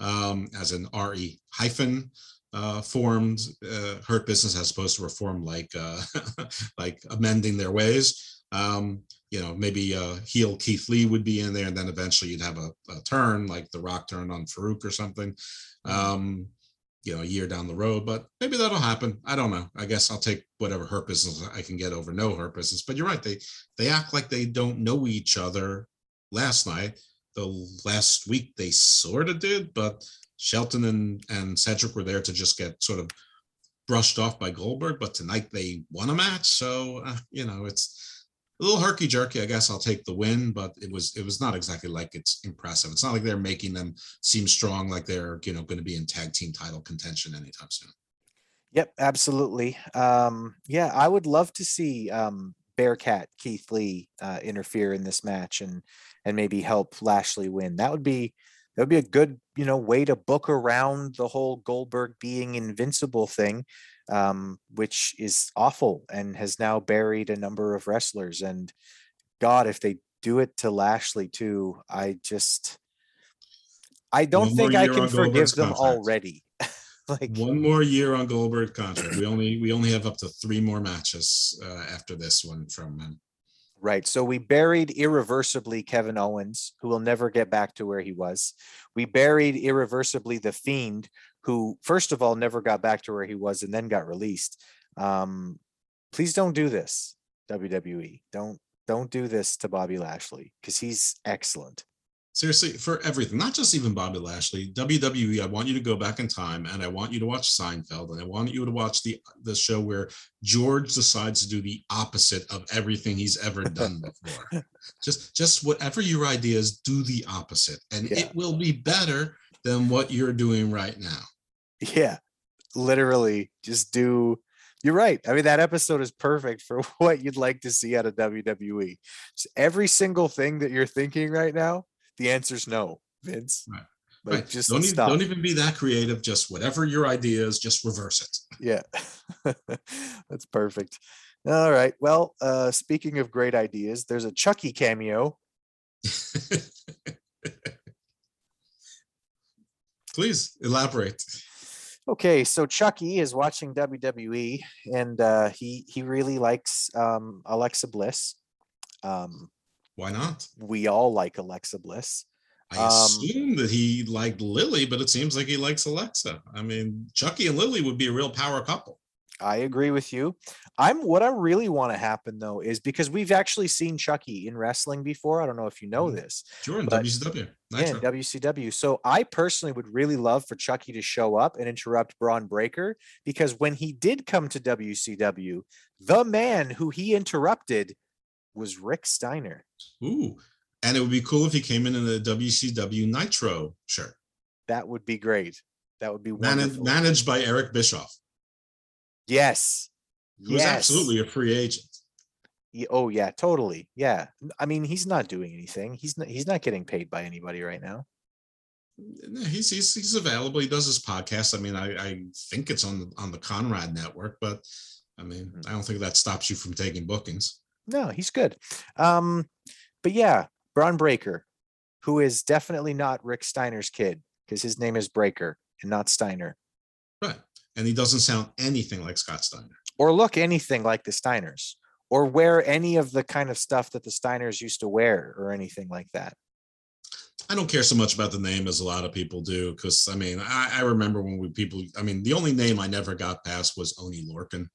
um, as an RE hyphen uh, formed uh, hurt business as opposed to reform like uh, <laughs> like amending their ways. Um, you know, maybe uh, heel Keith Lee would be in there, and then eventually you'd have a, a turn like the Rock turn on Faarooq or something. Um, you know, a year down the road, but maybe that'll happen. I don't know. I guess I'll take whatever hurt business I can get over no hurt business. But you're right; they they act like they don't know each other. Last night, the last week they sort of did, but Shelton and and Cedric were there to just get sort of brushed off by Goldberg. But tonight they won a match, so uh, you know it's a little herky jerky. I guess I'll take the win, but it was it was not exactly like it's impressive. It's not like they're making them seem strong, like they're you know going to be in tag team title contention anytime soon. Yep, absolutely. Um, yeah, I would love to see um, Bearcat Keith Lee uh, interfere in this match and and maybe help Lashley win. That would be that would be a good you know way to book around the whole Goldberg being invincible thing, um, which is awful and has now buried a number of wrestlers. And God, if they do it to Lashley too, I just I don't One think I can forgive them contract. already. <laughs> like One more year on Goldberg contract. We only we only have up to three more matches uh, after this one from him. Right. So we buried irreversibly Kevin Owens, who will never get back to where he was. We buried irreversibly the Fiend, who, first of all, never got back to where he was and then got released. Um, please don't do this, WWE. Don't don't do this to Bobby Lashley because he's excellent. Seriously, for everything, not just even Bobby Lashley, WWE, I want you to go back in time and I want you to watch Seinfeld and I want you to watch the the show where George decides to do the opposite of everything he's ever done before. <laughs> just just whatever your ideas, do the opposite, and Yeah. it will be better than what you're doing right now. Yeah, literally, just do. You're right. I mean, that episode is perfect for <laughs> what you'd like to see out of WWE. So every single thing that you're thinking right now, the answer's no, Vince. Right. Like, right. just don't even, don't even be that creative. Just whatever your idea is, just reverse it. Yeah, <laughs> that's perfect. All right. Well, uh, speaking of great ideas, there's a Chucky cameo. <laughs> Please elaborate. Okay, so Chucky is watching WWE, and uh, he he really likes um, Alexa Bliss. Um, Why not? we all like Alexa Bliss. I Um, assume that he liked Lily, but it seems like he likes Alexa. I mean, Chucky and Lily would be a real power couple. I agree with you. I'm what I really want to happen though is because we've actually seen Chucky in wrestling before. I don't know if you know Mhm. this. Sure, in WCW. Yeah, in. WCW. So I personally would really love for Chucky to show up and interrupt Bron Breakker because when he did come to WCW, the man who he interrupted was Rick Steiner. Ooh. And it would be cool if he came in in a WCW Nitro shirt. That would be great. That would be managed by Eric Bischoff, yes. who's yes. absolutely a free agent. Oh yeah, totally. Yeah. I mean, he's not doing anything. He's not, he's not getting paid by anybody right now. No, He's, he's he's available. He does his podcast. I mean, I, I think it's on the on the Conrad network, but I mean, Mhm. I don't think that stops you from taking bookings. No, he's good. Um, but yeah, Bron Breakker, who is definitely not Rick Steiner's kid because his name is Breakker and not Steiner, Right. And he doesn't sound anything like Scott Steiner. or look anything like the Steiners, or wear any of the kind of stuff that the Steiners used to wear, or anything like that. I don't care so much about the name as a lot of people do, because I mean, I, I remember when we people. I mean, the only name I never got past was Oney Lorcan.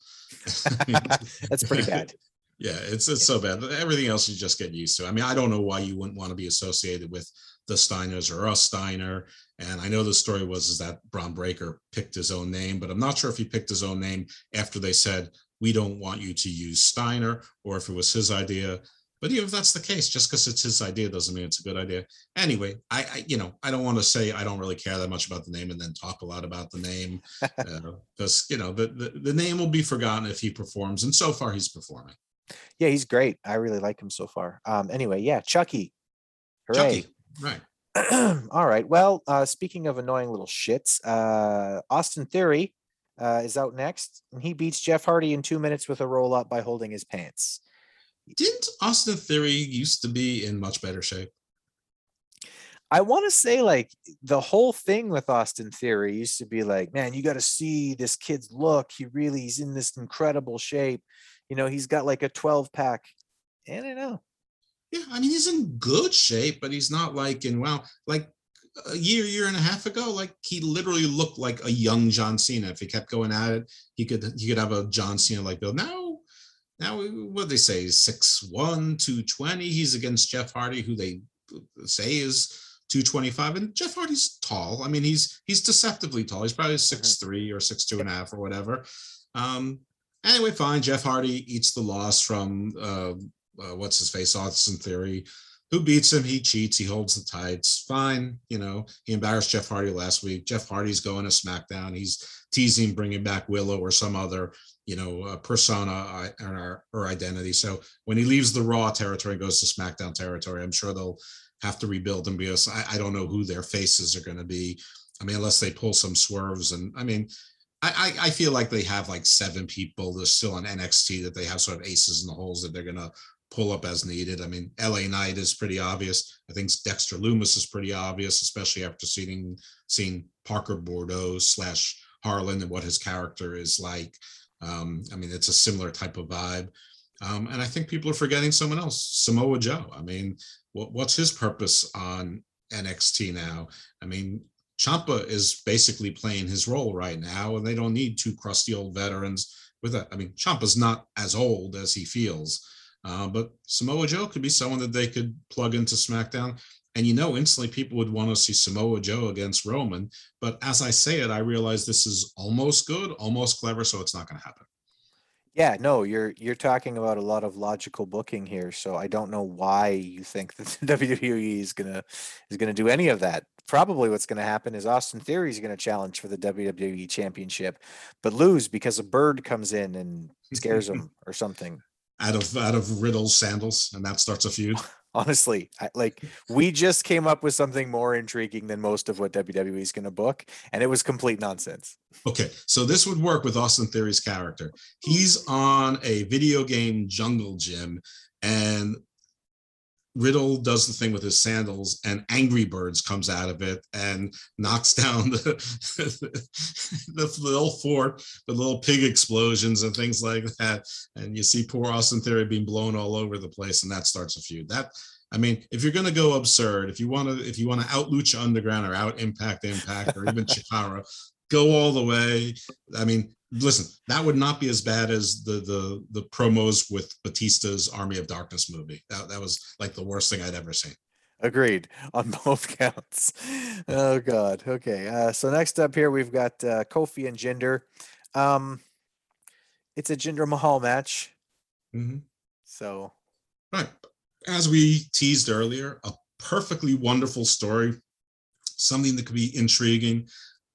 <laughs> That's pretty bad. <laughs> Yeah, it's it's so bad. Everything else you just get used to. I mean, I don't know why you wouldn't want to be associated with the Steiners or us Steiner. And I know the story was is that Bron Breakker picked his own name, but I'm not sure if he picked his own name after they said we don't want you to use Steiner, or if it was his idea. But even if that's the case, just because it's his idea doesn't mean it's a good idea. Anyway, I, I you know I don't want to say I don't really care that much about the name and then talk a lot about the name <laughs> because you know the, the the name will be forgotten if he performs, and so far he's performing. Yeah, he's great. I really like him so far. Um, anyway, yeah, Chucky. Hooray. Chucky, right? <clears throat> All right. Well, uh, speaking of annoying little shits, uh, Austin Theory uh, is out next, and he beats Jeff Hardy in two minutes with a roll up by holding his pants. Didn't Austin Theory used to be in much better shape? I want to say, like, the whole thing with Austin Theory used to be like, man, you got to see this kid's look. He really, he's in this incredible shape. You know, he's got like a 12 pack. I don't know. Yeah, I mean he's in good shape, but he's not like in wow, like a year, year and a half ago, like he literally looked like a young John Cena. If he kept going at it, he could he could have a John Cena like Bill. Now, now what they say is six one, two twenty. He's against Jeff Hardy, who they say is 225 and jeff hardy's tall. I mean he's he's deceptively tall. He's probably six three or six two and a half or whatever. Um anyway fine. Jeff hardy eats the loss from uh, uh what's his face austin theory who beats him he cheats he holds the tights fine you know he embarrassed jeff hardy last week jeff hardy's going to smackdown he's teasing bringing back willow or some other you know uh, persona uh, or, or identity so when he leaves the raw territory and goes to smackdown territory i'm sure they'll have to rebuild them because I, I don't know who their faces are going to be. I mean, unless they pull some swerves. And I mean, I, I, feel like they have like seven people. There's still on NXT that they have sort of aces in the holes that they're going to pull up as needed. I mean, LA Knight is pretty obvious. I think Dexter Lumis is pretty obvious, especially after seeing seeing Parker Boudreaux slash Harlan and what his character is like. Um, I mean, it's a similar type of vibe. Um, and I think people are forgetting someone else, Samoa Joe. I mean, what, what's his purpose on NXT now? I mean, Ciampa is basically playing his role right now, and they don't need two crusty old veterans with that. I mean, Ciampa's not as old as he feels, uh, but Samoa Joe could be someone that they could plug into SmackDown. And you know, instantly people would want to see Samoa Joe against Roman. But as I say it, I realize this is almost good, almost clever, so it's not going to happen. Yeah, no, you're you're talking about a lot of logical booking here, so I don't know why you think <laughs> that the WWE is gonna is gonna do any of that. Probably what's gonna happen is Austin Theory is gonna challenge for the WWE Championship, but lose because a bird comes in and scares <laughs> him or something. Out of out of Riddle's sandals, and that starts a feud. <laughs> Honestly, I, like we just came up with something more intriguing than most of what WWE is gonna book, and it was complete nonsense. Okay, so this would work with Austin Theory's character. He's on a video game jungle gym, and Riddle does the thing with his sandals, and Angry Birds comes out of it and knocks <laughs> down the, the little fort, the little pig explosions and things like that. And you see poor Austin Theory being blown all over the place, and that starts a feud. That I mean, if you're going to go absurd, if you want to, if you want to out Lucha Underground or out Impact Impact or even <laughs> Chikara, go all the way. I mean, listen, that would not be as bad as the the the promos with Batista's Army of Darkness movie. That that was like the worst thing I'd ever seen. Agreed on <laughs> both counts. Oh God. Okay. Uh, so next up here we've got uh, Kofi and Jinder. Um, it's a Jinder Mahal match. Mhm. So Right. As we teased earlier, a perfectly wonderful story, something that could be intriguing.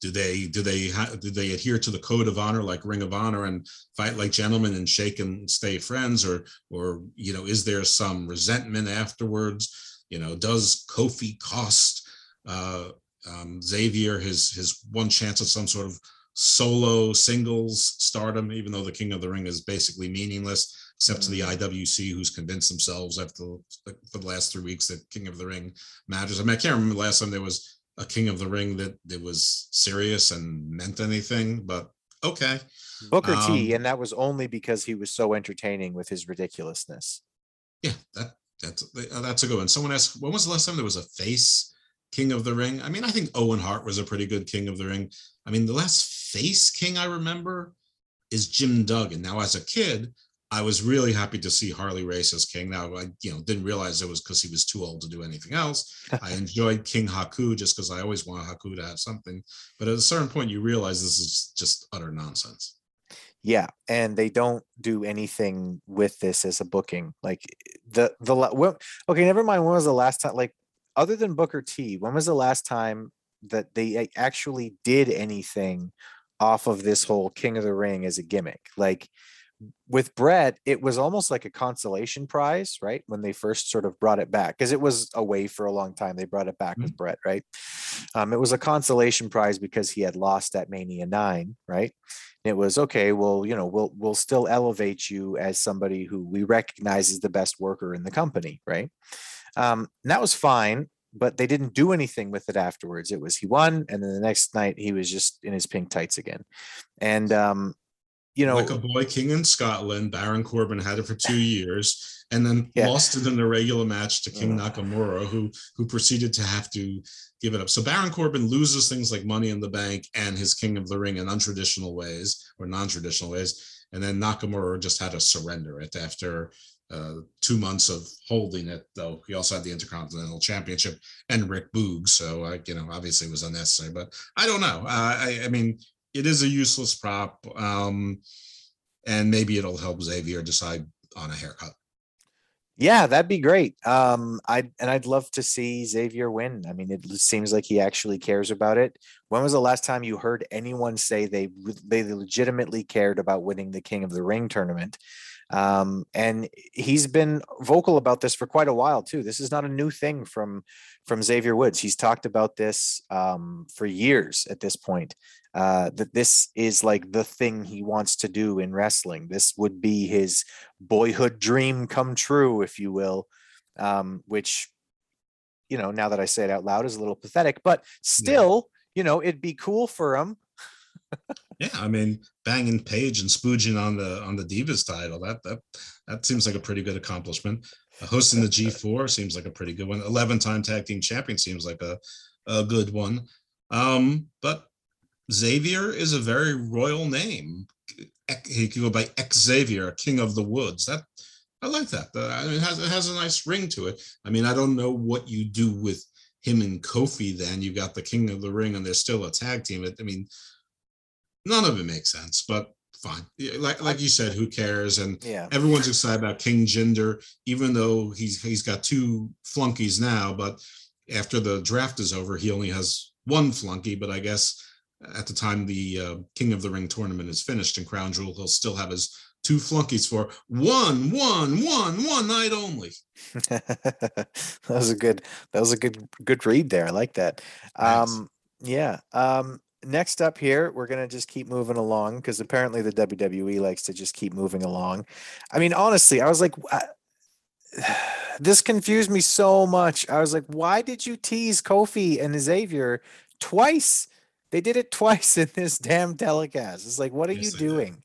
Do they do they do they adhere to the code of honor like Ring of Honor and fight like gentlemen and shake and stay friends, or or you know is there some resentment afterwards? You know, does Kofi cost uh, um, Xavier his his one chance at some sort of solo singles stardom, even though the King of the Ring is basically meaningless, except to the IWC, who's convinced themselves after the, for the last three weeks that King of the Ring matters. I mean, I can't remember the last time there was a King of the Ring that that was serious and meant anything, but okay. Booker T, Um, and that was only because he was so entertaining with his ridiculousness. Yeah, that that's uh, that's a good one. Someone asked, when was the last time there was a face King of the Ring? I mean, I think Owen Hart was a pretty good King of the Ring. I mean, the last face King I remember is Jim Duggan. Now, as a kid, I was really happy to see Harley Race as King. Now, I you know didn't realize it was because he was too old to do anything else. <laughs> I enjoyed King Haku just because I always wanted Haku to have something. But at a certain point, you realize this is just utter nonsense. Yeah, and they don't do anything with this as a booking. Like the the wh- okay, never mind. When was the last time? Like other than Booker T, when was the last time that they actually did anything off of this whole King of the Ring as a gimmick? Like with Brett, it was almost like a consolation prize, right? When they first sort of brought it back, because it was away for a long time. They brought it back with Brett, right? Um, it was a consolation prize because he had lost at Mania Nine, right? it was okay well you know we'll we'll still elevate you as somebody who we recognize as the best worker in the company right um and that was fine but they didn't do anything with it afterwards it was he won and then the next night he was just in his pink tights again and um you know like a boy king in Scotland, Baron Corbin had it for two <laughs> years, and then Yeah. lost it in a regular match to King Nakamura, who who proceeded to have to give it up. So Baron Corbin loses things like Money in the Bank and his King of the Ring in untraditional ways or non-traditional ways, and then Nakamura just had to surrender it after uh, two months of holding it. Though he also had the Intercontinental Championship and Rick Boog, so I, you know, obviously it was unnecessary. But I don't know. Uh, I, I mean, it is a useless prop, um, and maybe it'll help Xavier decide on a haircut. Yeah, that'd be great. Um, I and I'd love to see Xavier win. I mean, it seems like he actually cares about it. When was the last time you heard anyone say they they legitimately cared about winning the King of the Ring tournament? Um, and he's been vocal about this for quite a while too. This is not a new thing from from Xavier Woods. He's talked about this um, for years at this point. Uh, that this is like the thing he wants to do in wrestling. This would be his boyhood dream come true, if you will. Um, which, you know, now that I say it out loud, is a little pathetic, but still, you know, it'd be cool for him. Yeah, I mean, banging Paige and spooging on the on the Divas title that that that seems like a pretty good accomplishment. Uh, hosting the <laughs> G4 seems like a pretty good one. Eleven time tag team champion seems like a a good one. Um, but Xavier is a very royal name. He could go by Xavier, King of the Woods. That I like that. I mean, it has it has a nice ring to it. I mean, I don't know what you do with him and Kofi. Then you got the King of the Ring, and they're still a tag team. I mean, none of it makes sense, but fine. Like like you said, who cares? And Yeah. everyone's excited about King Jinder, even though he's he's got two flunkies now. But after the draft is over, he only has one flunky. But I guess at the time the uh, King of the Ring tournament is finished in Crown Jewel, he'll still have his two flunkies for one, one, one, one night only. <laughs> that was a good that was a good good read there. I like that. Um yeah. Um next up here, we're gonna just keep moving along because apparently the WWE likes to just keep moving along. I mean, honestly, I was like I- <sighs> this confused me so much. I was like, why did you tease Kofi and Xavier twice? They did it <laughs> twice in this damn telecast. It's like, what are Yes, you doing?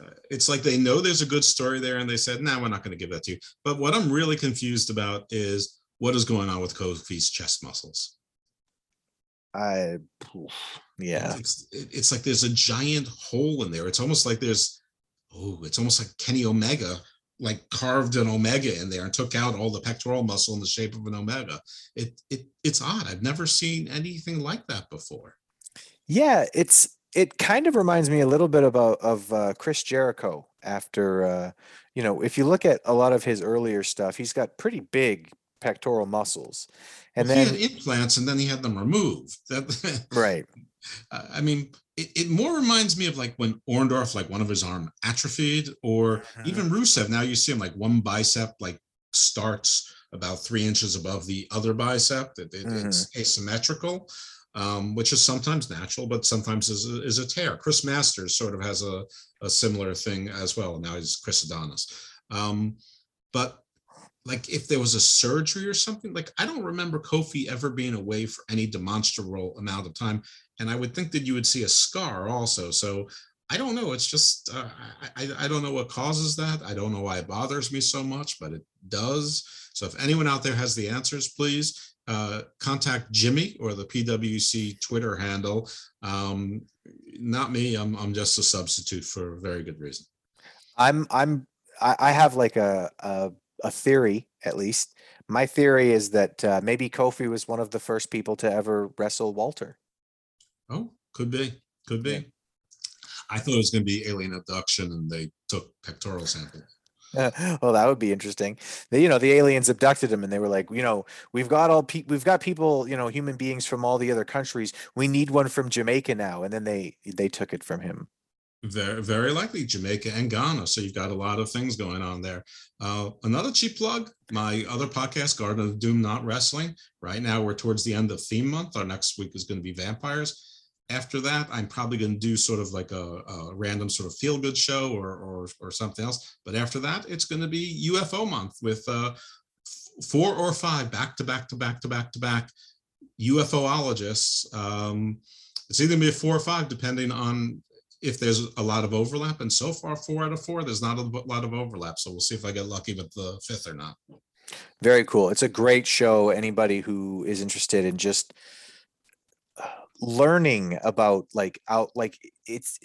Uh, it's like they know there's a good story there and they said, no, we're not going to give that to you. But what I'm really confused about is what is going on with Kofi's chest muscles. I yeah. It's, it's like there's a giant hole in there. It's almost like there's, oh, it's almost like Kenny Omega, like carved an Omega in there and took out all the pectoral muscle in the shape of an Omega. It, it It's odd. I've never seen anything like that before. Yeah, it's it kind of reminds me a little bit about of uh, Chris Jericho after uh, you know if you look at a lot of his earlier stuff, he's got pretty big pectoral muscles, and Well, then he had implants and then he had them removed. That <laughs> right, I mean, it, it more reminds me of like when Orndorff, like one of his arm atrophied, or even Rusev. Now you see him like one bicep like starts about three inches above the other bicep. It, it- It's asymmetrical, um, which is sometimes natural, but sometimes is a, is a tear. Chris Masters sort of has a, a similar thing as well. Now he's Chris Adonis. Um, but like if there was a surgery or something, like I don't remember Kofi ever being away for any demonstrable amount of time. And I would think that you would see a scar also. So I don't know. It's just uh, I, I I don't know what causes that. I don't know why it bothers me so much, but it does. So if anyone out there has the answers, please uh, contact Jimmy or the PWC Twitter handle. Um, not me. I'm I'm just a substitute for a very good reason. I'm I'm I, have like a, a a theory at least. My theory is that uh, maybe Kofi was one of the first people to ever wrestle Walter. Oh, could be, could be. I thought it was going to be alien abduction, and they took pectoral sample. <laughs> well, that would be interesting. They, you know, the aliens abducted him, and they were like, you know, we've got all pe- we've got people, you know, human beings from all the other countries. We need one from Jamaica now, and then they they took it from him. Very, very likely Jamaica and Ghana. So you've got a lot of things going on there. Uh, another cheap plug: my other podcast, Garden of Doom, not wrestling. Right now, we're towards the end of theme month. Our next week is going to be vampires. After that, I'm probably going to do sort of like a, a random sort of feel good show or, or or something else. But after that, it's going to be UFO month with uh, four or five back to back to back to back to back UFOologists. Um, it's either going to be four or five, depending on if there's a lot of overlap. And so far, four out of four, there's not a lot of overlap. So we'll see if I get lucky with the fifth or not. Very cool. It's a great show. Anybody who is interested in just learning about like out like it's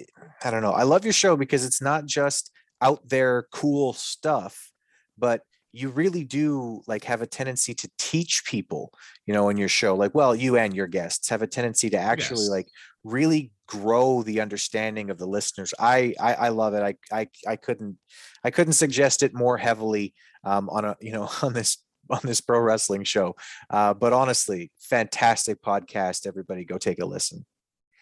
I don't know. I love your show because it's not just out there cool stuff, but you really do like have a tendency to teach people, you know, in your show. Like, well, you and your guests have a tendency to actually Yes. like really grow the understanding of the listeners. I I, I love it. I, I I couldn't I couldn't suggest it more heavily um, on a you know <laughs> on this <laughs> on this pro wrestling show. Uh, but honestly, fantastic podcast. Everybody, go take a listen.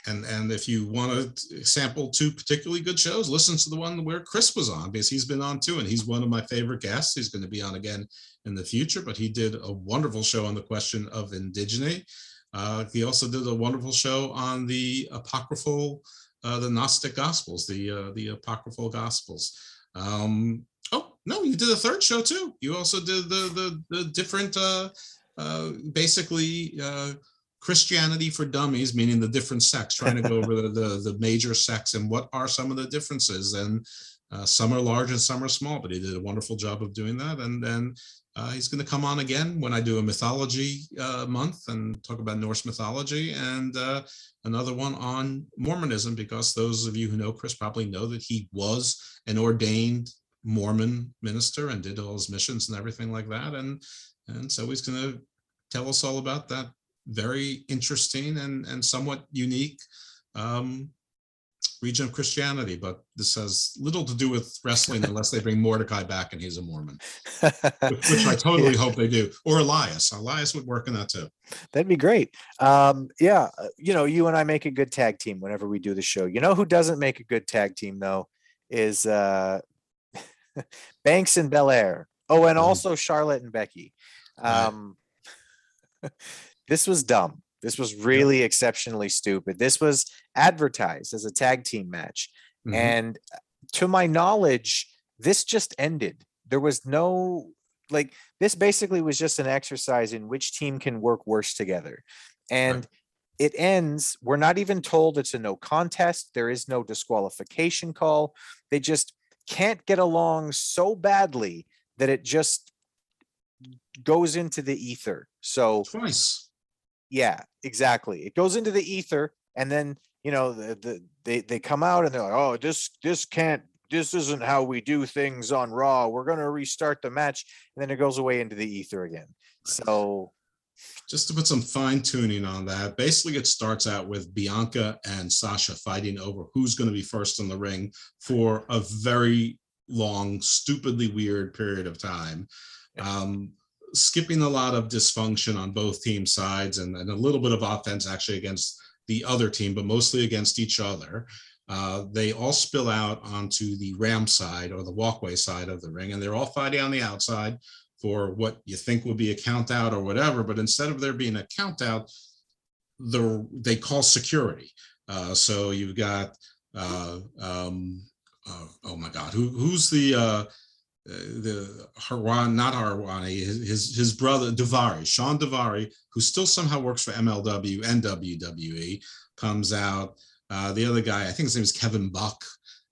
And and if you want to sample two particularly good shows, listen to the one where Chris was on because he's been on too, and he's one of my favorite guests. He's going to be on again in the future, but he did a wonderful show on the question of indigeny. Uh, he also did a wonderful show on the apocryphal, uh, the Gnostic Gospels, the uh, the apocryphal Gospels. Um, no, you did a third show too. You also did the the the different, uh, uh, basically. Uh, Christianity for dummies, meaning the different sects, trying to go over the, the, the major sects and what are some of the differences. And uh, some are large and some are small, but he did a wonderful job of doing that. And then uh, he's going to come on again when I do a mythology uh, month and talk about Norse mythology and uh, another one on Mormonism, because those of you who know Chris probably know that he was an ordained Mormon minister and did all his missions and everything like that. And and so he's going to tell us all about that very interesting and, and somewhat unique um, region of Christianity. But this has little to do with wrestling unless they bring Mordecai back and he's a Mormon, which, I <laughs> totally hope they do. Or Elias. Elias would work in that too. That'd be great. Um, yeah, uh, you know, you and I make a good tag team whenever we do the show. You know who doesn't make a good tag team though is uh, <laughs> Banks and Belair. Oh, and also Charlotte and Becky. Um, <laughs> this was dumb. This was really exceptionally stupid. This was advertised as a tag team match. Mhm. And uh, to my knowledge, this just ended. There was no like this basically was just an exercise in which team can work worse together. And it ends, we're not even told it's a no contest. There is no disqualification call. They just can't get along so badly that it just goes into the ether. So Twice. yeah, exactly. It goes into the ether, and then you know the, the they they come out and they're like, oh, this this can't this isn't how we do things on Raw. We're gonna restart the match, and then it goes away into the ether again. So Just to put some fine tuning on that, basically it starts out with Bianca and Sasha fighting over who's going to be first in the ring for a very long, stupidly weird period of time. Um, skipping a lot of dysfunction on both team sides and, and a little bit of offense actually against the other team, but mostly against each other. Uh, they all spill out onto the ram side or the walkway side of the ring, and they're all fighting on the outside for what you think would be a count out or whatever. But instead of there being a count out, the they call security. Uh, so you've got uh, um, uh, oh my God, who who's the uh, the Harwan, not Harwani, his, his brother Daivari, Shawn Daivari, who still somehow works for MLW and WWE, comes out. Uh, the other guy, I think his name is Kevin Buck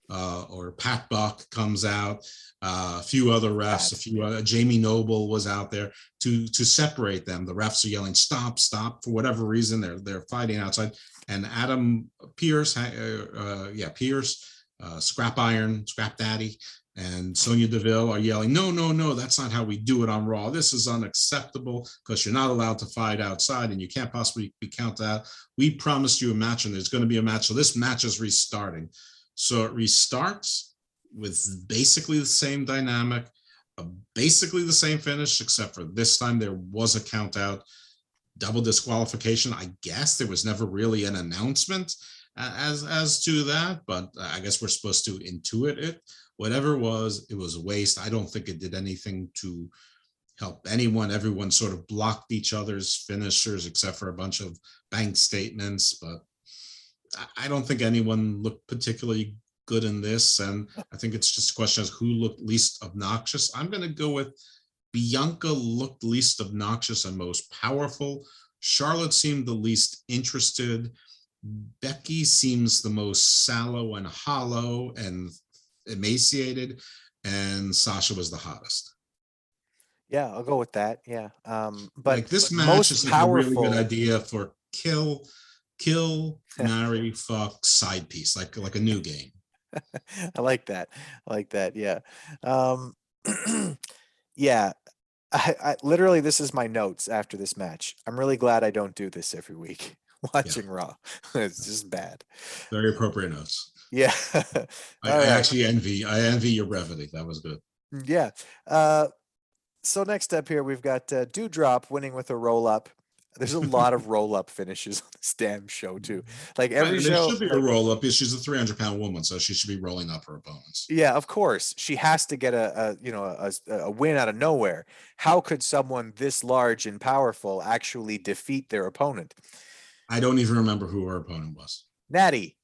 uh, or Pat Buck, comes out. Uh, a few other refs, a few uh, Jamie Noble was out there to to separate them. The refs are yelling "stop, stop" for whatever reason. They're they're fighting outside. And Adam Pearce, uh, uh, yeah, Pearce, uh, Scrap Iron, Scrap Daddy, and Sonya Deville are yelling, "No, no, no! That's not how we do it on Raw. This is unacceptable because you're not allowed to fight outside, and you can't possibly be counted out. We promised you a match, and there's going to be a match. So this match is restarting. So it restarts with basically the same dynamic, basically the same finish, except for this time there was a count out, double disqualification. I guess there was never really an announcement as as to that, but I guess we're supposed to intuit it. Whatever was, it was a waste. I don't think it did anything to help anyone. Everyone sort of blocked each other's finishers except for a bunch of bank statements, but I don't think anyone looked particularly good in this. And I think it's just a question of who looked least obnoxious. I'm going to go with Bianca looked least obnoxious and most powerful. Charlotte seemed the least interested. Becky seems the most sallow and hollow and emaciated. And Sasha was the hottest. Yeah, I'll go with that. Yeah. Um, but like this but match most is powerful, a really good idea for kill, kill, <laughs> marry, fuck, side piece, like like a new game. <laughs> I like that. I like that. Yeah. Um, <clears throat> yeah. I, I literally this is my notes after this match. I'm really glad I don't do this every week. <laughs> Watching Raw, <laughs> it's just bad. Very appropriate notes. Yeah. I, All I right. actually envy. I envy your brevity. That was good. Yeah. Uh, so next up here, we've got uh, Doudrop winning with a roll up. There's a lot of roll up finishes on this damn show too. Like every And show, there should be a roll up. She's a 300 pound woman, so she should be rolling up her opponents. Yeah, of course. She has to get a, a you know a, a win out of nowhere. How could someone this large and powerful actually defeat their opponent? I don't even remember who her opponent was. Natty.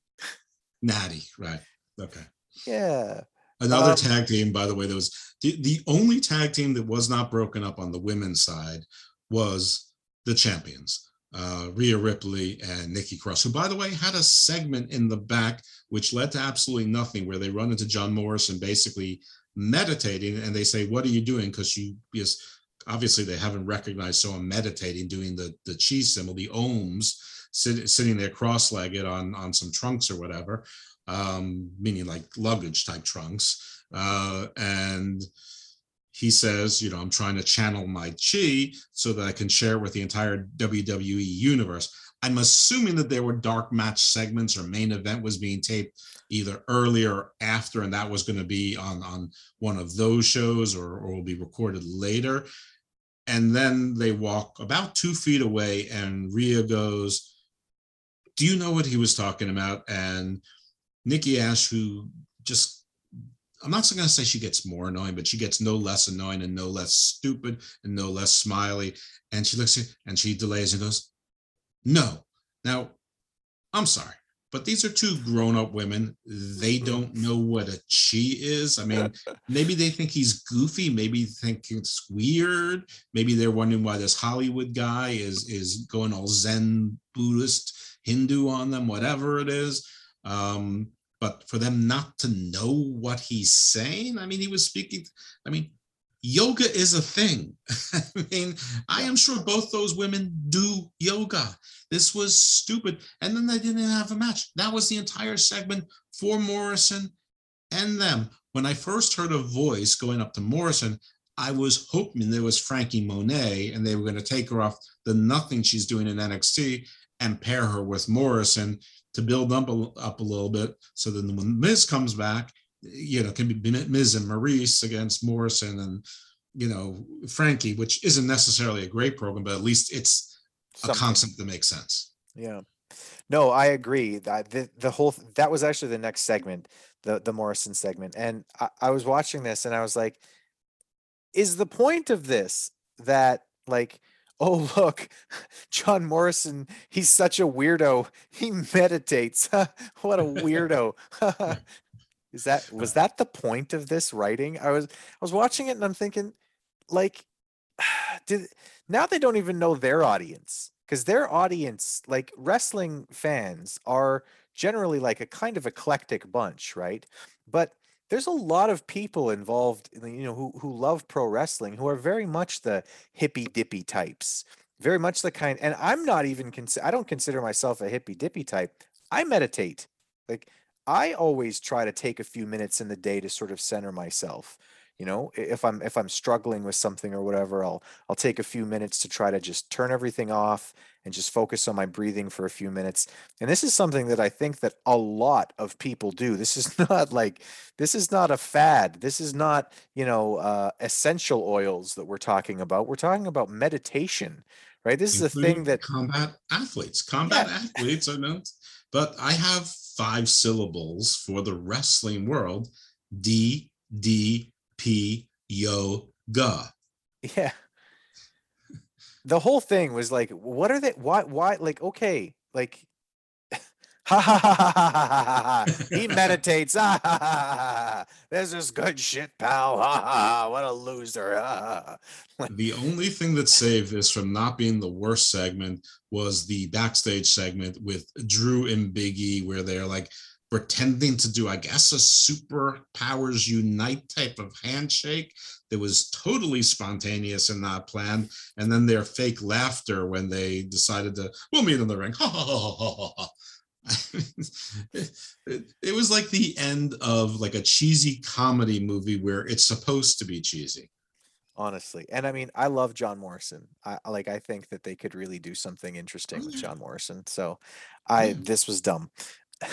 Natty, right? Okay. Yeah. Another Um, tag team, by the way, that was the, the only tag team that was not broken up on the women's side was the champions, uh, Rhea Ripley and Nikki Cross, who, by the way, had a segment in the back which led to absolutely nothing, where they run into John Morrison basically meditating, and they say, "What are you doing?" Because you, because obviously they haven't recognized so I'm meditating, doing the the chi symbol, the ohms, sit, sitting there cross-legged on on some trunks or whatever um, meaning like luggage type trunks. Uh, and he says, you know, I'm trying to channel my chi so that I can share with the entire WWE universe. I'm assuming that there were dark match segments or main event was being taped either earlier or after, and that was going to be on, on one of those shows or, or will be recorded later. And then they walk about two feet away, and Rhea goes, Do you know what he was talking about? And Nikki Ash, who just, I'm not going to say she gets more annoying, but she gets no less annoying and no less stupid and no less smiley. And she looks at and she delays and goes, No. Now, I'm sorry, but these are two grown up women. They don't <laughs> know what a chi is. I mean, maybe they think he's goofy. Maybe they think it's weird. Maybe they're wondering why this Hollywood guy is, is going all Zen Buddhist Hindu on them, whatever it is. Um, but for them not to know what he's saying, I mean, he was speaking, I mean, yoga is a thing. <laughs> I mean, I am sure both those women do yoga. This was stupid. And then they didn't have a match. That was the entire segment for Morrison and them. When I first heard a voice going up to Morrison, I was hoping there was Frankie Monet and they were going to take her off the nothing she's doing in NXT and pair her with Morrison to build up a, up a little bit. So then when Miz comes back, you know, can be Miz and Maryse against Morrison and, you know, Frankie, which isn't necessarily a great program, but at least it's a concept that makes sense. Yeah. No, I agree. That the, the whole that was actually the next segment, the the Morrison segment, and I, I was watching this and I was like, is the point of this that like, oh look, John Morrison, he's such a weirdo. He meditates. <laughs> what a weirdo. <laughs> is that was <laughs> that the point of this writing? I was I was watching it and I'm thinking, like, <sighs> did now they don't even know their audience because their audience, like wrestling fans, are generally like a kind of eclectic bunch, right? But there's a lot of people involved, you know, who who love pro wrestling, who are very much the hippy dippy types, very much the kind. And I'm not even consider. I don't consider myself a hippy dippy type. I meditate. Like I always try to take a few minutes in the day to sort of center myself you know if i'm if i'm struggling with something or whatever i'll i'll take a few minutes to try to just turn everything off and just focus on my breathing for a few minutes. And this is something that i think that a lot of people do. This is <laughs> not like this is not a fad. This is not you know uh, essential oils that we're talking about. We're talking about meditation right? This is a thing that combat athletes combat yeah. athletes are known but i have five syllables for the wrestling world d d P yoga. Yeah. The whole thing was like, what are they? Why? Why? Like, okay, like, ha ha ha ha ha ha ha. He meditates. Ah, Ha ha ha ha. This is good shit, pal. Ha ha ha. What a loser. Ha, ha. the only thing that saved this from not being the worst segment was the backstage segment with Drew and Biggie, where they're like pretending to do, I guess, a superpowers unite type of handshake that was totally spontaneous and not planned. And then their fake laughter when they decided to, we'll meet in the ring. <laughs> it, it was like the end of like a cheesy comedy movie where it's supposed to be cheesy honestly. And I mean, I love John Morrison. I like I think that they could really do something interesting oh, with John Morrison. So I this was dumb. <laughs>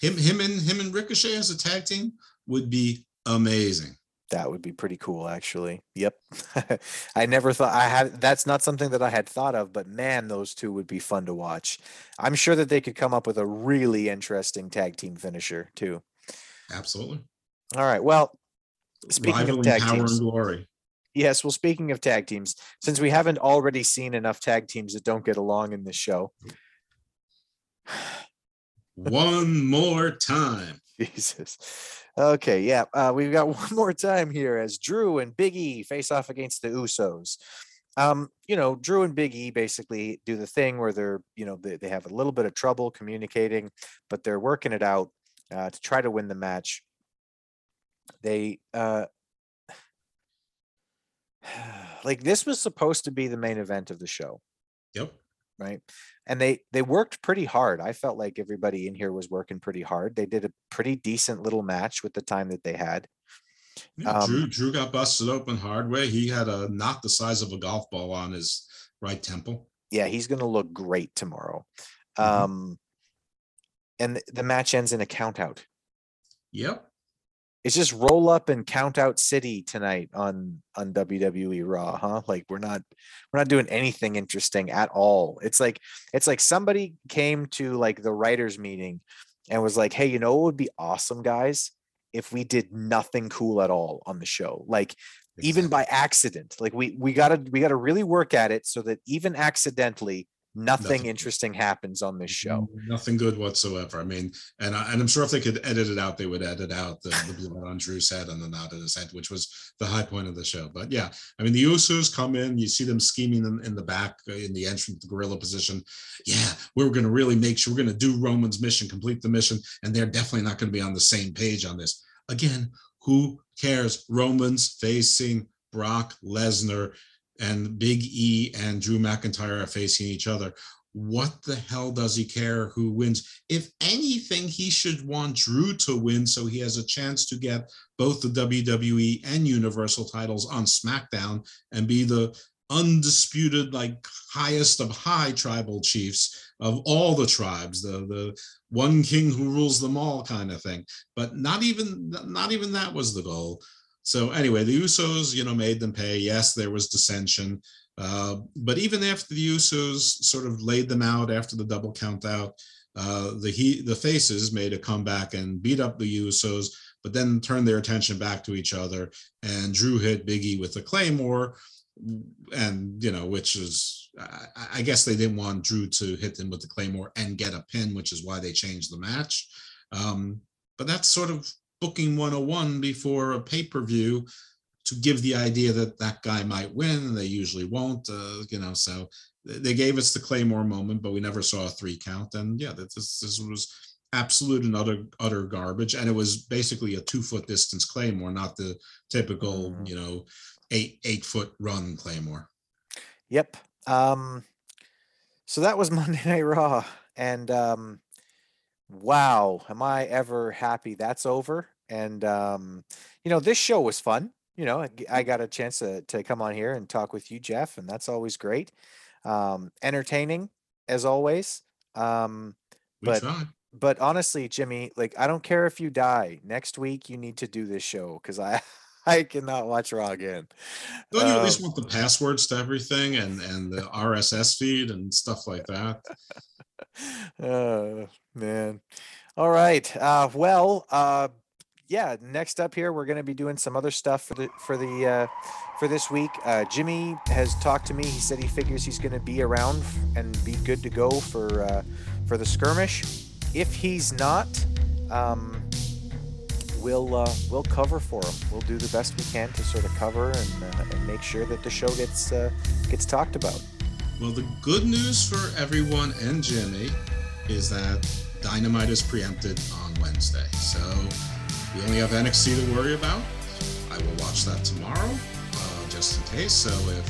him him and him and Ricochet as a tag team would be amazing. That would be pretty cool, actually. Yep. <laughs> I never thought I had that's not something that I had thought of, but man, those two would be fun to watch. I'm sure that they could come up with a really interesting tag team finisher too. Absolutely. All right. Well, speaking Rivaling of tag power teams, and glory. Yes, well, speaking of tag teams, since we haven't already seen enough tag teams that don't get along in this show, one more time. <laughs> Jesus. Okay, yeah, uh, we've got <laughs> one more time here as Drew and Big E face off against the Usos. Um, you know, Drew and Big E basically do the thing where they're, you know, they, they have a little bit of trouble communicating, but they're working it out uh, to try to win the match. They, uh, <sighs> like, this was supposed to be the main event of the show. Yep. Right and they they worked pretty hard. I felt like everybody in here was working pretty hard. They did a pretty decent little match with the time that they had. Yeah, um, Drew Drew got busted open hard way. He had a knot the size of a golf ball on his right temple. Yeah, he's going to look great tomorrow. Mm-hmm. Um, and the match ends in a count out. Yep it's just roll up and count out city tonight on on WWE Raw, huh? Like we're not we're not doing anything interesting at all. It's like it's like somebody came to like the writers meeting and was like, "Hey, you know what would be awesome, guys? If we did nothing cool at all on the show. Like exactly. even by accident. Like we we got to we got to really work at it so that even accidentally nothing, nothing, interesting happens on this show. Nothing good whatsoever. I mean, and I, and I'm sure if they could edit it out, they would edit out the, the blood on Drew's head and the knot in his head, which was the high point of the show. But yeah, I mean, the Usos come in, you see them scheming in, in the back uh, in the entrance, the gorilla position. Yeah, we're going to really make sure we're going to do Roman's mission, complete the mission, and they're definitely not going to be on the same page on this. Again, who cares? Roman's facing Brock Lesnar and Big E and Drew McIntyre are facing each other. What the hell does he care who wins? If anything, he should want Drew to win so he has a chance to get both the WWE and Universal titles on SmackDown and be the undisputed, like highest of high tribal chiefs of all the tribes, the the one king who rules them all kind of thing. But not even not even that was the goal. So anyway, the Usos, you know, made them pay. Yes, there was dissension. Uh, but even after the Usos sort of laid them out after the double count out, uh, the he the faces made a comeback and beat up the Usos, but then turned their attention back to each other. And Drew hit Biggie with the Claymore, and you know, which is I, I guess they didn't want Drew to hit them with the Claymore and get a pin, which is why they changed the match. Um, but that's sort of booking 101 before a pay per view to give the idea that that guy might win and they usually won't uh, you know so they gave us the claymore moment but we never saw a three count and yeah this, this was absolute and utter utter garbage and it was basically a two foot distance claymore not the typical mm-hmm. you know eight eight foot run claymore yep um so that was <laughs> monday night raw and um wow am i ever happy that's over and um you know this show was fun you know, I got a chance to, to come on here and talk with you, Jeff, and that's always great. Um, entertaining as always. Um, but but honestly, Jimmy, like I don't care if you die next week. You need to do this show because I <laughs> I cannot watch Raw again. Don't you at least um want the passwords to everything and and the RSS feed and stuff like that? oh <laughs> man. All right. Uh, well, uh, yeah, next up here, we're going to be doing some other stuff for the for the uh, for this week. Uh, Jimmy has talked to me. He said he figures he's going to be around and be good to go for uh, for the skirmish. If he's not, um, we'll uh, we'll cover for him. We'll do the best we can to sort of cover and uh, and make sure that the show gets uh, gets talked about. Well, the good news for everyone and Jimmy is that Dynamite is preempted on Wednesday. So we only have NXT to worry about. I will watch that tomorrow, uh, just in case. So if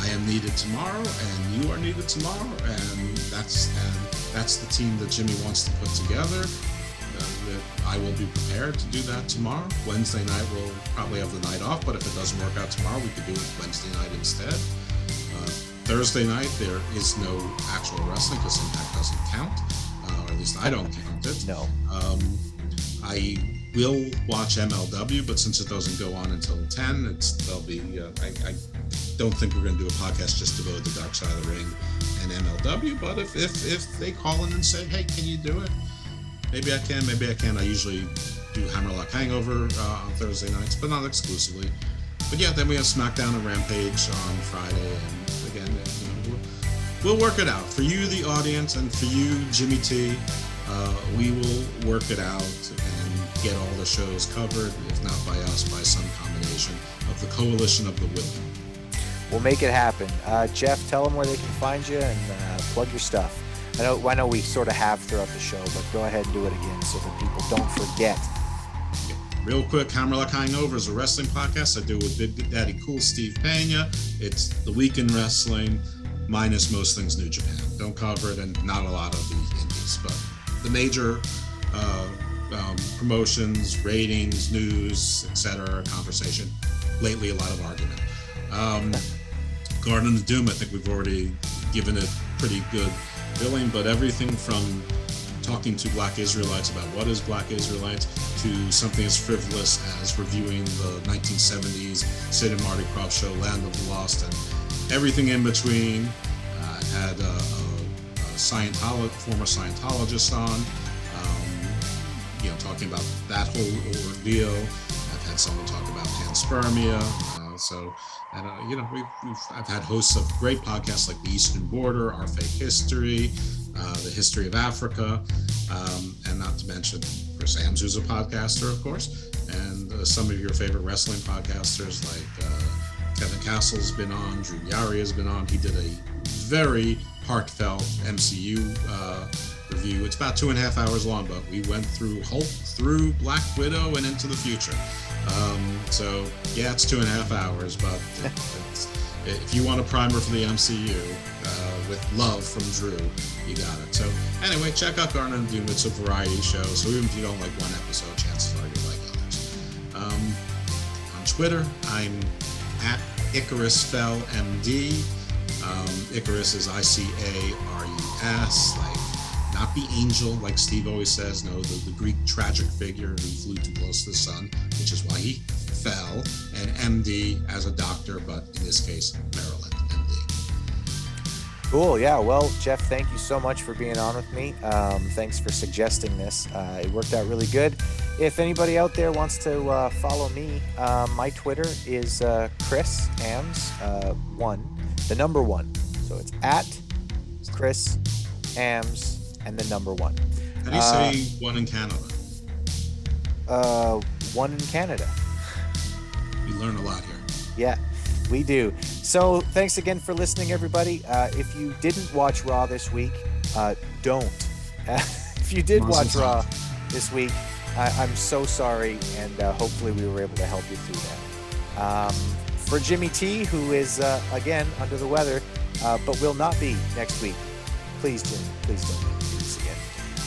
I am needed tomorrow and you are needed tomorrow, and that's and that's the team that Jimmy wants to put together, uh, I will be prepared to do that tomorrow. Wednesday night we'll probably have the night off, but if it doesn't work out tomorrow, we could do it Wednesday night instead. Uh, Thursday night there is no actual wrestling because Impact doesn't count, uh, or at least I don't count it. No. Um, I will watch MLW, but since it doesn't go on until 10, it's they'll be. Uh, I, I, don't think we're going to do a podcast just devoted to Dark Side of the Ring and MLW. But if if if they call in and say, "Hey, can you do it?" Maybe I can. Maybe I can. I usually do Hammerlock Hangover uh, on Thursday nights, but not exclusively. But yeah, then we have SmackDown and Rampage on Friday, and again, you know, we'll, we'll work it out for you, the audience, and for you, Jimmy T. Uh, we will work it out get all the shows covered, if not by us, by some combination of the coalition of the willing. We'll make it happen. Uh, Jeff, tell them where they can find you and uh, plug your stuff. I know, I know we sort of have throughout the show, but go ahead and do it again so that people don't forget. Real quick, Hammerlock Hangover is a wrestling podcast I do with Big Daddy Cool Steve Pena. It's the week in wrestling, minus most things New Japan. Don't cover it, and not a lot of the indies, but the major uh, um, promotions, ratings, news, etc. Conversation. Lately, a lot of argument. Um, Garden of Doom, I think we've already given it pretty good billing, but everything from talking to Black Israelites about what is Black Israelites to something as frivolous as reviewing the 1970s Sid and Marty Krofft show Land of the Lost and everything in between. Uh, had a, a, a former Scientologist on you know, talking about that whole ordeal. I've had someone talk about panspermia. Uh, so, and uh, you know, we've, we've, I've had hosts of great podcasts like The Eastern Border, Our Fake History, uh, The History of Africa, um, and not to mention Chris Ambs, who's a podcaster, of course, and uh, some of your favorite wrestling podcasters like uh, Kevin Castle's been on, Drew Yari has been on. He did a very heartfelt MCU uh, review. It's about two and a half hours long, but we went through Hulk, through Black Widow, and into the future. Um, so yeah, it's two and a half hours, but <laughs> if you want a primer for the MCU uh, with love from Drew, you got it. So anyway, check out Garden of Doom. It's a variety show, so even if you don't like one episode, chances are you'll like others. Um, on Twitter, I'm at Icarus Fell MD. Um, Icarus is I C A R U S, like not the angel, like Steve always says, no, the, the Greek tragic figure who flew too close to the sun, which is why he fell, and MD as a doctor, but in this case, Maryland MD. Cool. Yeah. Well, Jeff, thank you so much for being on with me. Um, thanks for suggesting this. Uh, it worked out really good. If anybody out there wants to uh, follow me, um, my Twitter is uh, Chris Ambs uh, one, the number one. So it's at Chris Ambs and the number one. How do you Uh, say one in Canada? Uh, one in Canada. We learn a lot here. Yeah, we do. So thanks again for listening, everybody. Uh, if you didn't watch Raw this week, uh, don't. <laughs> if you did watch. Raw this week, I- I'm so sorry, and uh, hopefully we were able to help you through that. Um, for Jimmy T, who is uh, again under the weather, uh, but will not be next week. Please, Jimmy, please don't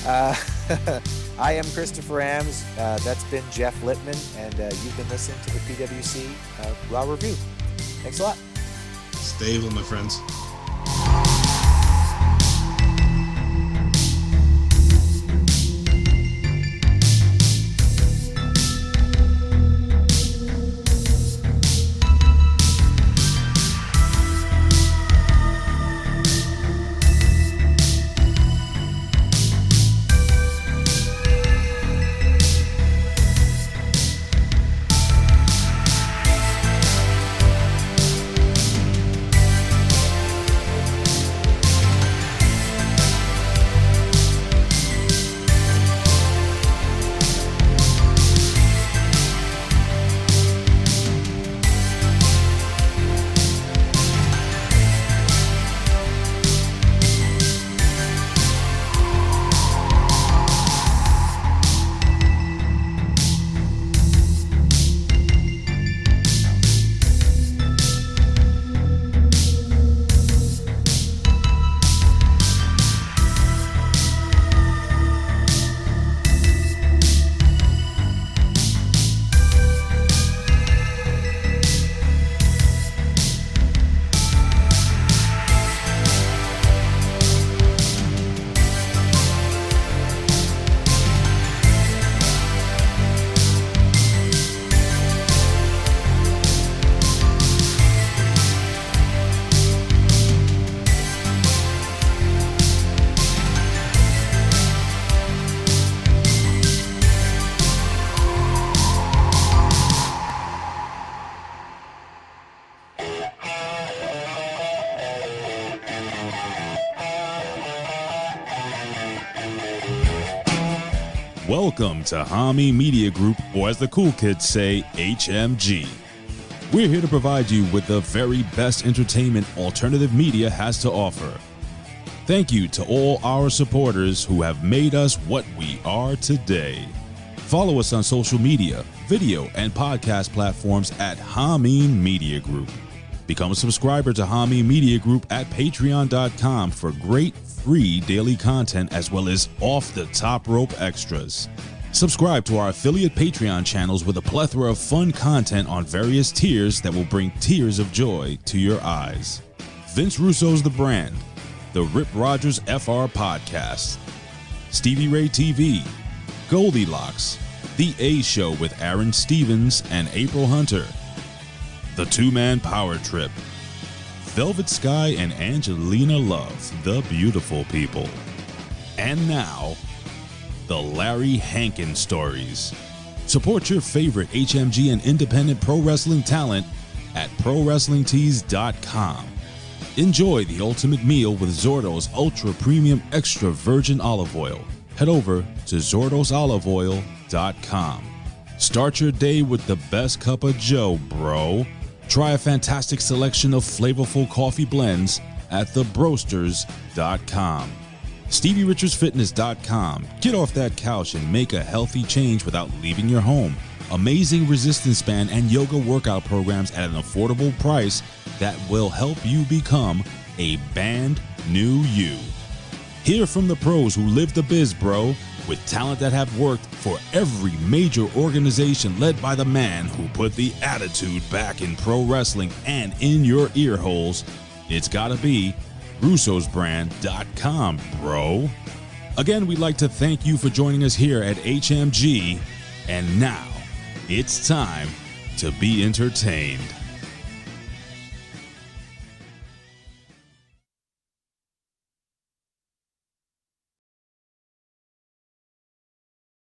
Uh, <laughs> I am Christopher Ambs. Uh, that's been Jeff Lipman, and uh, you've been listening to the PWC uh, Raw Review. Thanks a lot. Stay my friends. Welcome to Hami Media Group, or as the cool kids say, HMG. We're here to provide you with the very best entertainment alternative media has to offer. Thank you to all our supporters who have made us what we are today. Follow us on social media, video, and podcast platforms at Hameen Media Group. Become a subscriber to Hameen Media Group at patreon.com for great free daily content as well as off the top rope extras. Subscribe to our affiliate Patreon channels with a plethora of fun content on various tiers that will bring tears of joy to your eyes. Vince Russo's The Brand, the Rip Rogers FR Podcast, Stevie Ray TV, Goldilocks, The A Show with Aaron Stevens and April Hunter, The Two Man Power Trip, Velvet Sky and Angelina Love, the beautiful people. And now, the Larry Hankin stories. Support your favorite HMG and independent pro wrestling talent at ProWrestlingTees.com. Enjoy the ultimate meal with Zordo's Ultra Premium Extra Virgin Olive Oil. Head over to ZordosOliveOil.com. Start your day with the best cup of Joe, bro. Try a fantastic selection of flavorful coffee blends at thebrosters.com. StevieRichardsFitness.com. Get off that couch and make a healthy change without leaving your home. Amazing resistance band and yoga workout programs at an affordable price that will help you become a band new you. Hear from the pros who live the biz, bro, with talent that have worked for every major organization led by the man who put the attitude back in pro wrestling and in your ear holes. It's gotta be russosbrand.com, bro. Again, we'd like to thank you for joining us here at HMG. And now, it's time to be entertained.